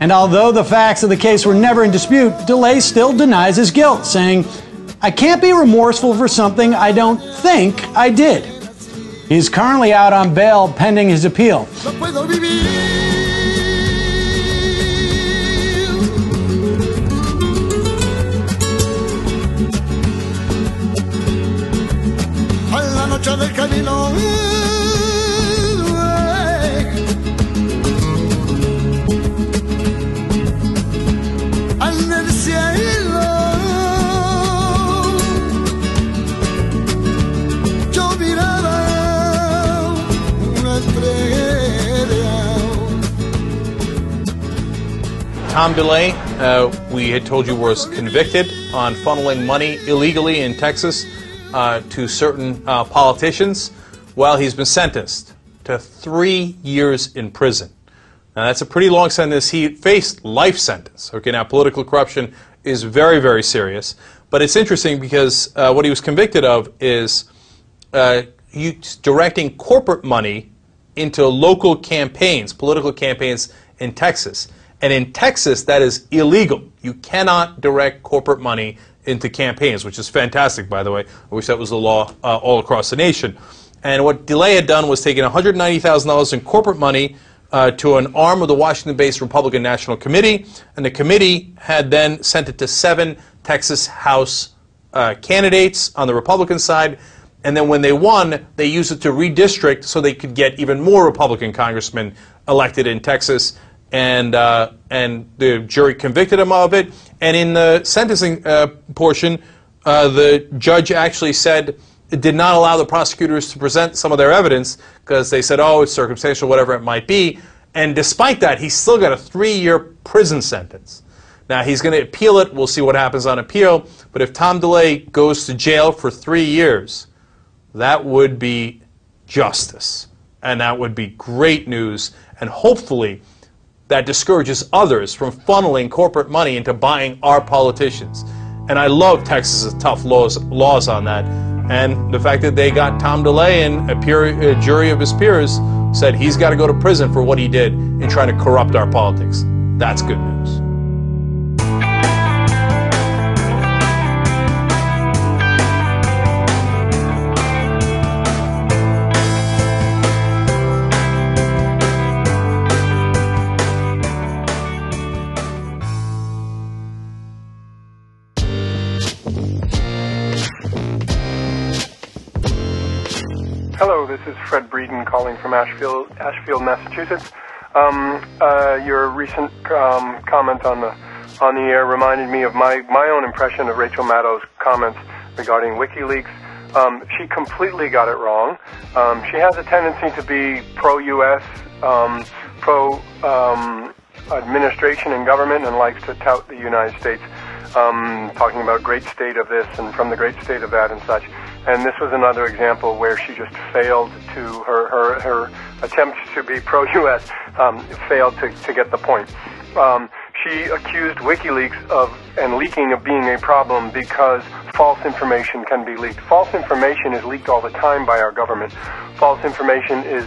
And although the facts of the case were never in dispute, DeLay still denies his guilt, saying, I can't be remorseful for something I don't think I did. He's currently out on bail pending his appeal. camino. Tom DeLay, uh, we had told you was convicted on funneling money illegally in Texas uh, to certain uh, politicians. Well, he's been sentenced to three years in prison. Now, that's a pretty long sentence. He faced life sentence. Okay, now political corruption is very, very serious. But it's interesting because uh, what he was convicted of is uh, directing corporate money into local campaigns, political campaigns in Texas. And in Texas, that is illegal. You cannot direct corporate money into campaigns, which is fantastic, by the way. I wish that was the law uh, all across the nation. And what DeLay had done was taken $190,000 in corporate money uh, to an arm of the Washington based Republican National Committee. And the committee had then sent it to seven Texas House uh, candidates on the Republican side. And then when they won, they used it to redistrict so they could get even more Republican congressmen elected in Texas. And, uh, and the jury convicted him of it. And in the sentencing uh, portion, uh, the judge actually said it did not allow the prosecutors to present some of their evidence because they said, oh, it's circumstantial, whatever it might be. And despite that, he's still got a three year prison sentence. Now, he's going to appeal it. We'll see what happens on appeal. But if Tom DeLay goes to jail for three years, that would be justice. And that would be great news. And hopefully, that discourages others from funneling corporate money into buying our politicians. And I love Texas's tough laws, laws on that. And the fact that they got Tom DeLay and a, peer, a jury of his peers said he's got to go to prison for what he did in trying to corrupt our politics. That's good news. Calling from Ashfield, Ashfield, Massachusetts. Um, uh, your recent um, comment on the on the air reminded me of my my own impression of Rachel Maddow's comments regarding WikiLeaks. Um, she completely got it wrong. Um, she has a tendency to be pro-U.S., um, pro um, and government, and likes to tout the United States, um, talking about great state of this and from the great state of that and such. And this was another example where she just failed to her her, her attempt to be pro-U.S. Um, failed to, to get the point. Um, she accused WikiLeaks of and leaking of being a problem because false information can be leaked. False information is leaked all the time by our government. False information is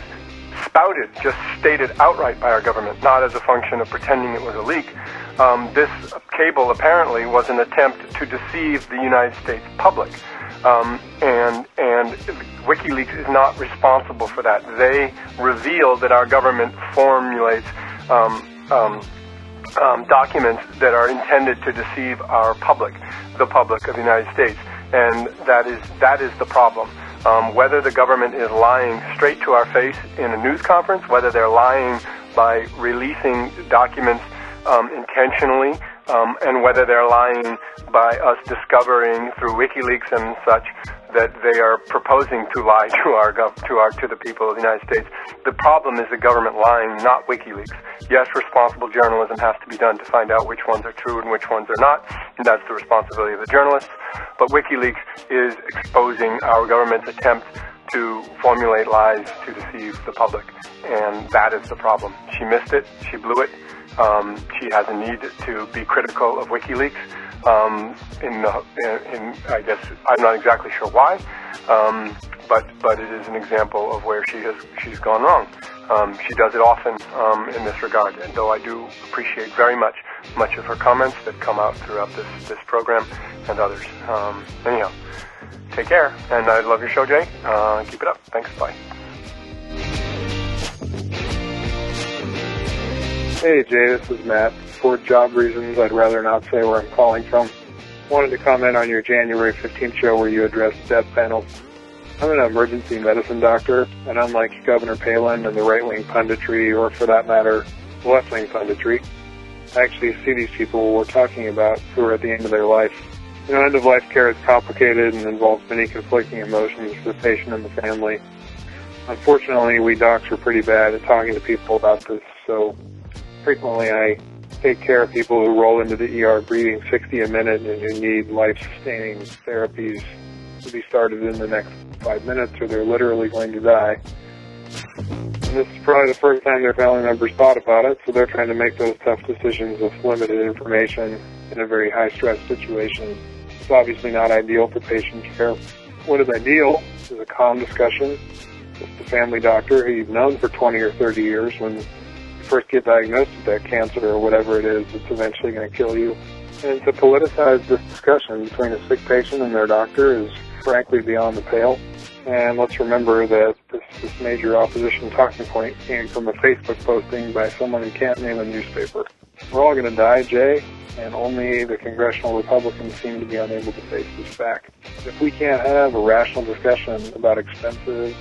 spouted, just stated outright by our government, not as a function of pretending it was a leak. Um, this cable apparently was an attempt to deceive the United States public. Um, and and WikiLeaks is not responsible for that. They reveal that our government formulates um, um, um, documents that are intended to deceive our public, the public of the United States, and that is that is the problem. Um, whether the government is lying straight to our face in a news conference, whether they're lying by releasing documents um, intentionally, um, and whether they're lying by us discovering through WikiLeaks and such that they are proposing to lie to our gov- to our to the people of the United States. The problem is the government lying, not WikiLeaks. Yes, responsible journalism has to be done to find out which ones are true and which ones are not, and that's the responsibility of the journalists. But WikiLeaks is exposing our government's attempt to formulate lies to deceive the public, and that is the problem. She missed it. She blew it. Um, she has a need to be critical of WikiLeaks. Um, in, the, in, I guess I'm not exactly sure why, um, but but it is an example of where she has she's gone wrong. Um, she does it often um, in this regard, and though I do appreciate very much much of her comments that come out throughout this this program and others. Um, anyhow, take care, and I love your show, Jay. Uh, keep it up. Thanks. Bye. Hey Jay, this is Matt. For job reasons, I'd rather not say where I'm calling from. Wanted to comment on your January 15th show where you addressed death panels. I'm an emergency medicine doctor, and unlike Governor Palin and the right-wing punditry, or for that matter, left-wing punditry, I actually see these people we're talking about who are at the end of their life. You know, end-of-life care is complicated and involves many conflicting emotions for the patient and the family. Unfortunately, we docs are pretty bad at talking to people about this, so frequently I take care of people who roll into the ER breathing 60 a minute and who need life-sustaining therapies to be started in the next five minutes or they're literally going to die. And this is probably the first time their family members thought about it, so they're trying to make those tough decisions with limited information in a very high-stress situation. It's obviously not ideal for patient care. What is ideal is a calm discussion with the family doctor who you've known for 20 or 30 years when first get diagnosed with that cancer or whatever it is that's eventually going to kill you. And to politicize this discussion between a sick patient and their doctor is frankly beyond the pale. And let's remember that this, this major opposition talking point came from a Facebook posting by someone who can't name a newspaper. We're all going to die, Jay, and only the congressional Republicans seem to be unable to face this fact. If we can't have a rational discussion about expensive,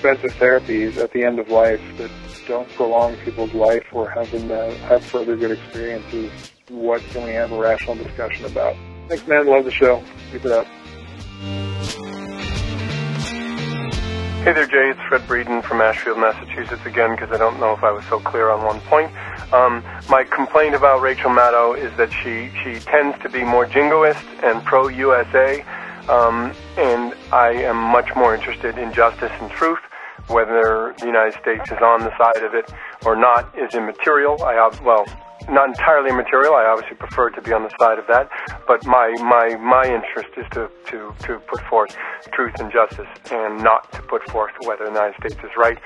expensive therapies at the end of life that don't prolong people's life or have them uh, have further good experiences, what can we have a rational discussion about? Thanks, man. Love the show. Keep it up. Hey there, Jay. It's Fred Breeden from Ashfield, Massachusetts again, because I don't know if I was so clear on one point. Um, my complaint about Rachel Maddow is that she, she tends to be more jingoist and pro-USA, um, and I am much more interested in justice and truth. Whether the United States is on the side of it or not is immaterial. I have, well, not entirely immaterial. I obviously prefer to be on the side of that, but my my my interest is to to to put forth truth and justice, and not to put forth whether the United States is right.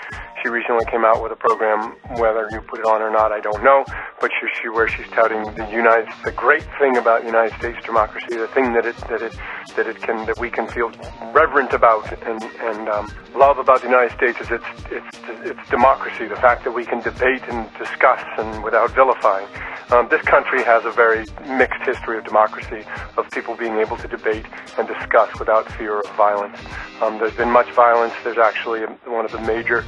She recently came out with a program. Whether you put it on or not, I don't know. But she, she where she's touting the United the great thing about United States democracy, the thing that it that it that it can that we can feel reverent about and and um, love about the United States is its its its democracy. The fact that we can debate and discuss and without vilifying. Um, this country has a very mixed history of democracy, of people being able to debate and discuss without fear of violence. Um, there's been much violence. There's actually one of the major,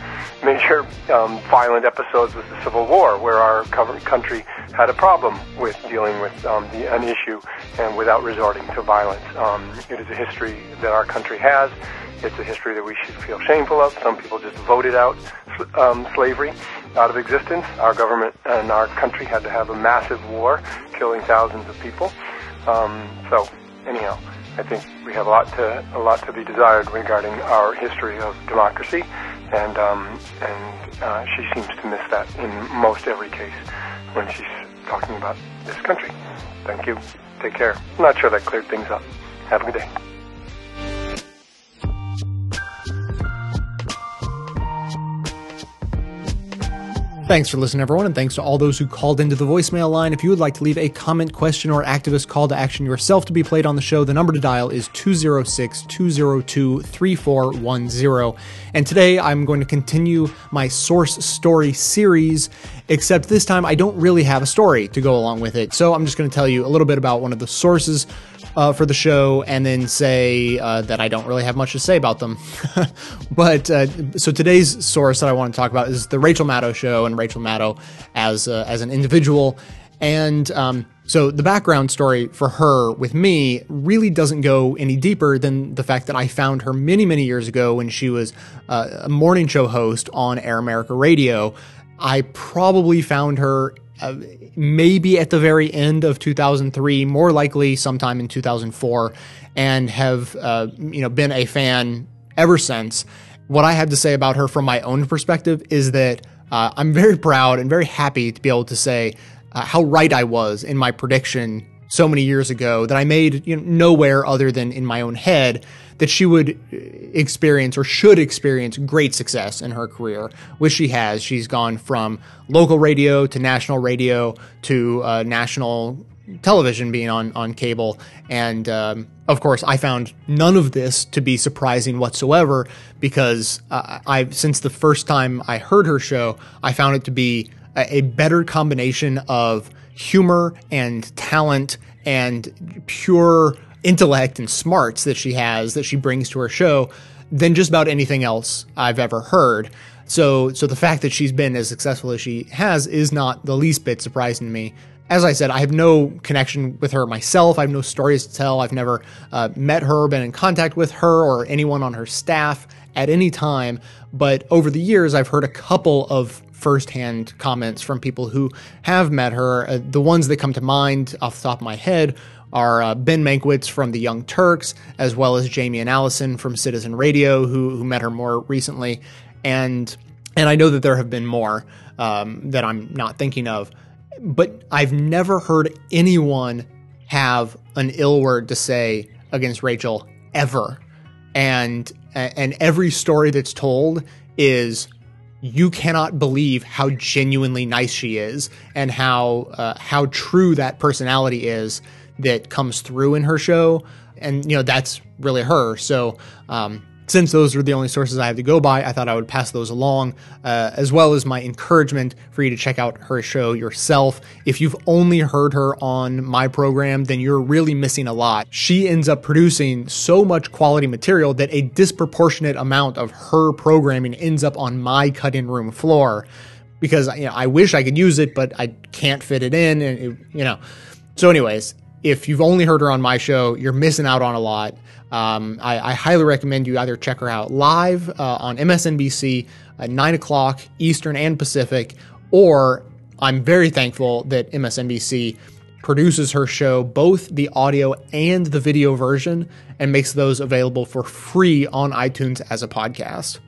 major um, violent episodes was the Civil War, where our country had a problem with dealing with um, the, an issue and without resorting to violence. Um, it is a history that our country has. It's a history that we should feel shameful of. Some people just voted out um, slavery out of existence. Our government and our country had to have a massive war, killing thousands of people. Um, so, anyhow, I think we have a lot to a lot to be desired regarding our history of democracy, and um, and uh, she seems to miss that in most every case when she's talking about this country. Thank you. Take care. I'm not sure that cleared things up. Have a good day. Thanks for listening, everyone, and thanks to all those who called into the voicemail line. If you would like to leave a comment, question, or activist call to action yourself to be played on the show, the number to dial is 206 202 3410. And today I'm going to continue my source story series, except this time I don't really have a story to go along with it. So I'm just going to tell you a little bit about one of the sources uh, for the show and then say uh, that I don't really have much to say about them. but uh, so today's source that I want to talk about is the Rachel Maddow show and Rachel Maddow as uh, as an individual. And um, so the background story for her with me really doesn't go any deeper than the fact that I found her many many years ago when she was uh, a morning show host on Air America Radio. I probably found her uh, maybe at the very end of 2003, more likely sometime in 2004, and have uh, you know been a fan ever since. What I have to say about her from my own perspective is that uh, I'm very proud and very happy to be able to say uh, how right I was in my prediction so many years ago that I made you know, nowhere other than in my own head that she would experience or should experience great success in her career, which she has. She's gone from local radio to national radio to uh, national television being on on cable, and um, of course, I found none of this to be surprising whatsoever because uh, I since the first time I heard her show, I found it to be a, a better combination of humor and talent and pure intellect and smarts that she has that she brings to her show than just about anything else I've ever heard. So, so the fact that she's been as successful as she has is not the least bit surprising to me. As I said, I have no connection with her myself. I have no stories to tell. I've never uh, met her, been in contact with her, or anyone on her staff at any time. But over the years, I've heard a couple of firsthand comments from people who have met her. Uh, the ones that come to mind off the top of my head are uh, Ben Mankiewicz from the Young Turks, as well as Jamie and Allison from Citizen Radio, who, who met her more recently. And and I know that there have been more um, that I'm not thinking of, but I've never heard anyone have an ill word to say against Rachel ever. And and every story that's told is you cannot believe how genuinely nice she is and how uh, how true that personality is that comes through in her show and you know that's really her so um, since those are the only sources I have to go by, I thought I would pass those along, uh, as well as my encouragement for you to check out her show yourself. If you've only heard her on my program, then you're really missing a lot. She ends up producing so much quality material that a disproportionate amount of her programming ends up on my cutting room floor because you know, I wish I could use it, but I can't fit it in, and it, you know. So, anyways, if you've only heard her on my show, you're missing out on a lot. Um, I, I, highly recommend you either check her out live uh, on MSNBC at 9 o'clock Eastern and Pacific, or I'm very thankful that MSNBC produces her show, both the audio and the video version, and makes those available for free on iTunes as a podcast.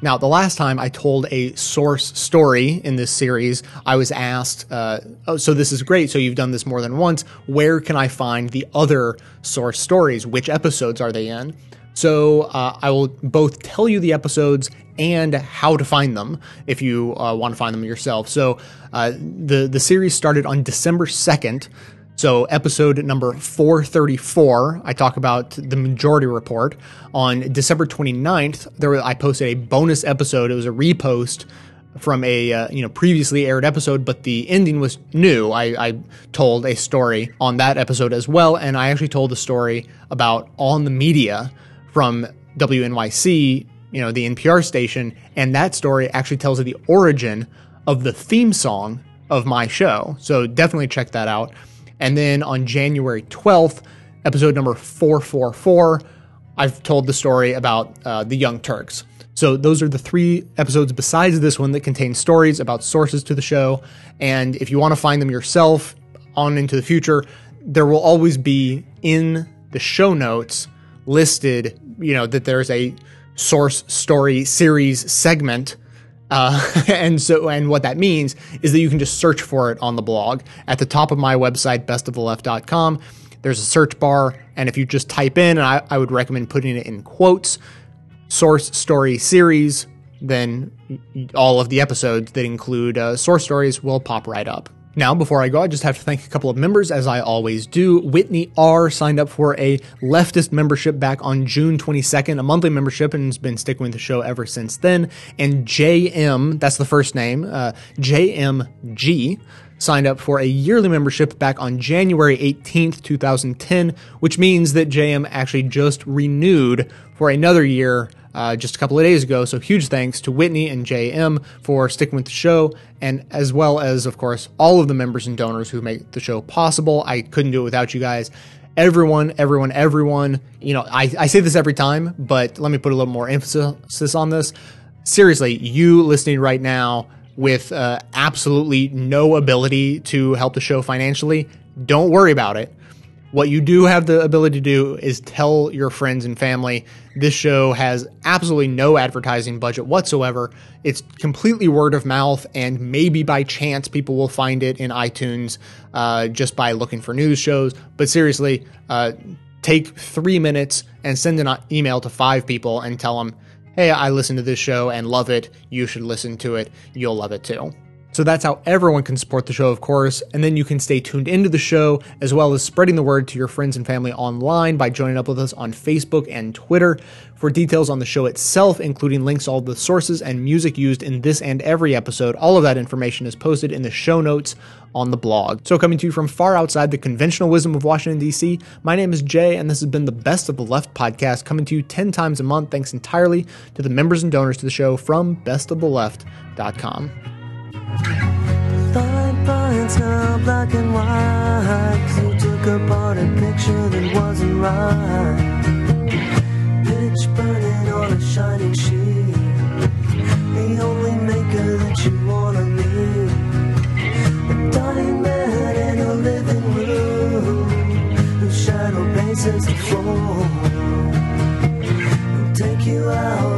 Now, the last time I told a source story in this series, I was asked, uh, oh, so this is great. So you've done this more than once. Where can I find the other source stories? Which episodes are they in? So uh, I will both tell you the episodes and how to find them if you uh, want to find them yourself. So uh, the the series started on December second. So, episode number 434, I talk about the Majority Report. On December 29th, there I posted a bonus episode. It was a repost from a uh, you know previously aired episode, but the ending was new. I, I told a story on that episode as well, and I actually told the story about on the media from WNYC, you know, the NPR station, and that story actually tells the origin of the theme song of my show. So definitely check that out. And then on January 12th, episode number 444, I've told the story about uh, the Young Turks. So those are the three episodes besides this one that contain stories about sources to the show. And if you want to find them yourself on into the future, there will always be in the show notes listed, you know, that there's a source story series segment uh, and so, and what that means is that you can just search for it on the blog at the top of my website, bestoftheleft.com. There's a search bar, and if you just type in, and I, I would recommend putting it in quotes, source story series, then all of the episodes that include uh, source stories will pop right up. Now, before I go, I just have to thank a couple of members, as I always do. Whitney R signed up for a leftist membership back on June 22nd, a monthly membership, and has been sticking with the show ever since then. And JM, that's the first name, uh, JMG, signed up for a yearly membership back on January 18th, 2010, which means that JM actually just renewed for another year uh, just a couple of days ago. So huge thanks to Whitney and JM for sticking with the show, and as well as, of course, all of the members and donors who make the show possible. I couldn't do it without you guys. Everyone, everyone, everyone. You know, I, I say this every time, but let me put a little more emphasis on this. Seriously, you listening right now with uh, absolutely no ability to help the show financially, don't worry about it. What you do have the ability to do is tell your friends and family this show has absolutely no advertising budget whatsoever. It's completely word of mouth, and maybe by chance people will find it in iTunes uh, just by looking for news shows. But seriously, uh, take three minutes and send an email to five people and tell them, hey, I listened to this show and love it. You should listen to it. You'll love it too. So that's how everyone can support the show, of course, and then you can stay tuned into the show as well as spreading the word to your friends and family online by joining up with us on Facebook and Twitter. For details on the show itself, including links to all the sources and music used in this and every episode, all of that information is posted in the show notes on the blog. So, coming to you from far outside the conventional wisdom of Washington, D.C., my name is Jay, and this has been the Best of the Left podcast, coming to you 10 times a month, thanks entirely to the members and donors to the show from bestoftheleft.com. Fine lines now black and white. 'cause you took apart a picture that wasn't right. Pitch burning on a shining sheet. The only maker that you wanna meet. A dying man in a living room. Whose shadow bases the floor. And take you out.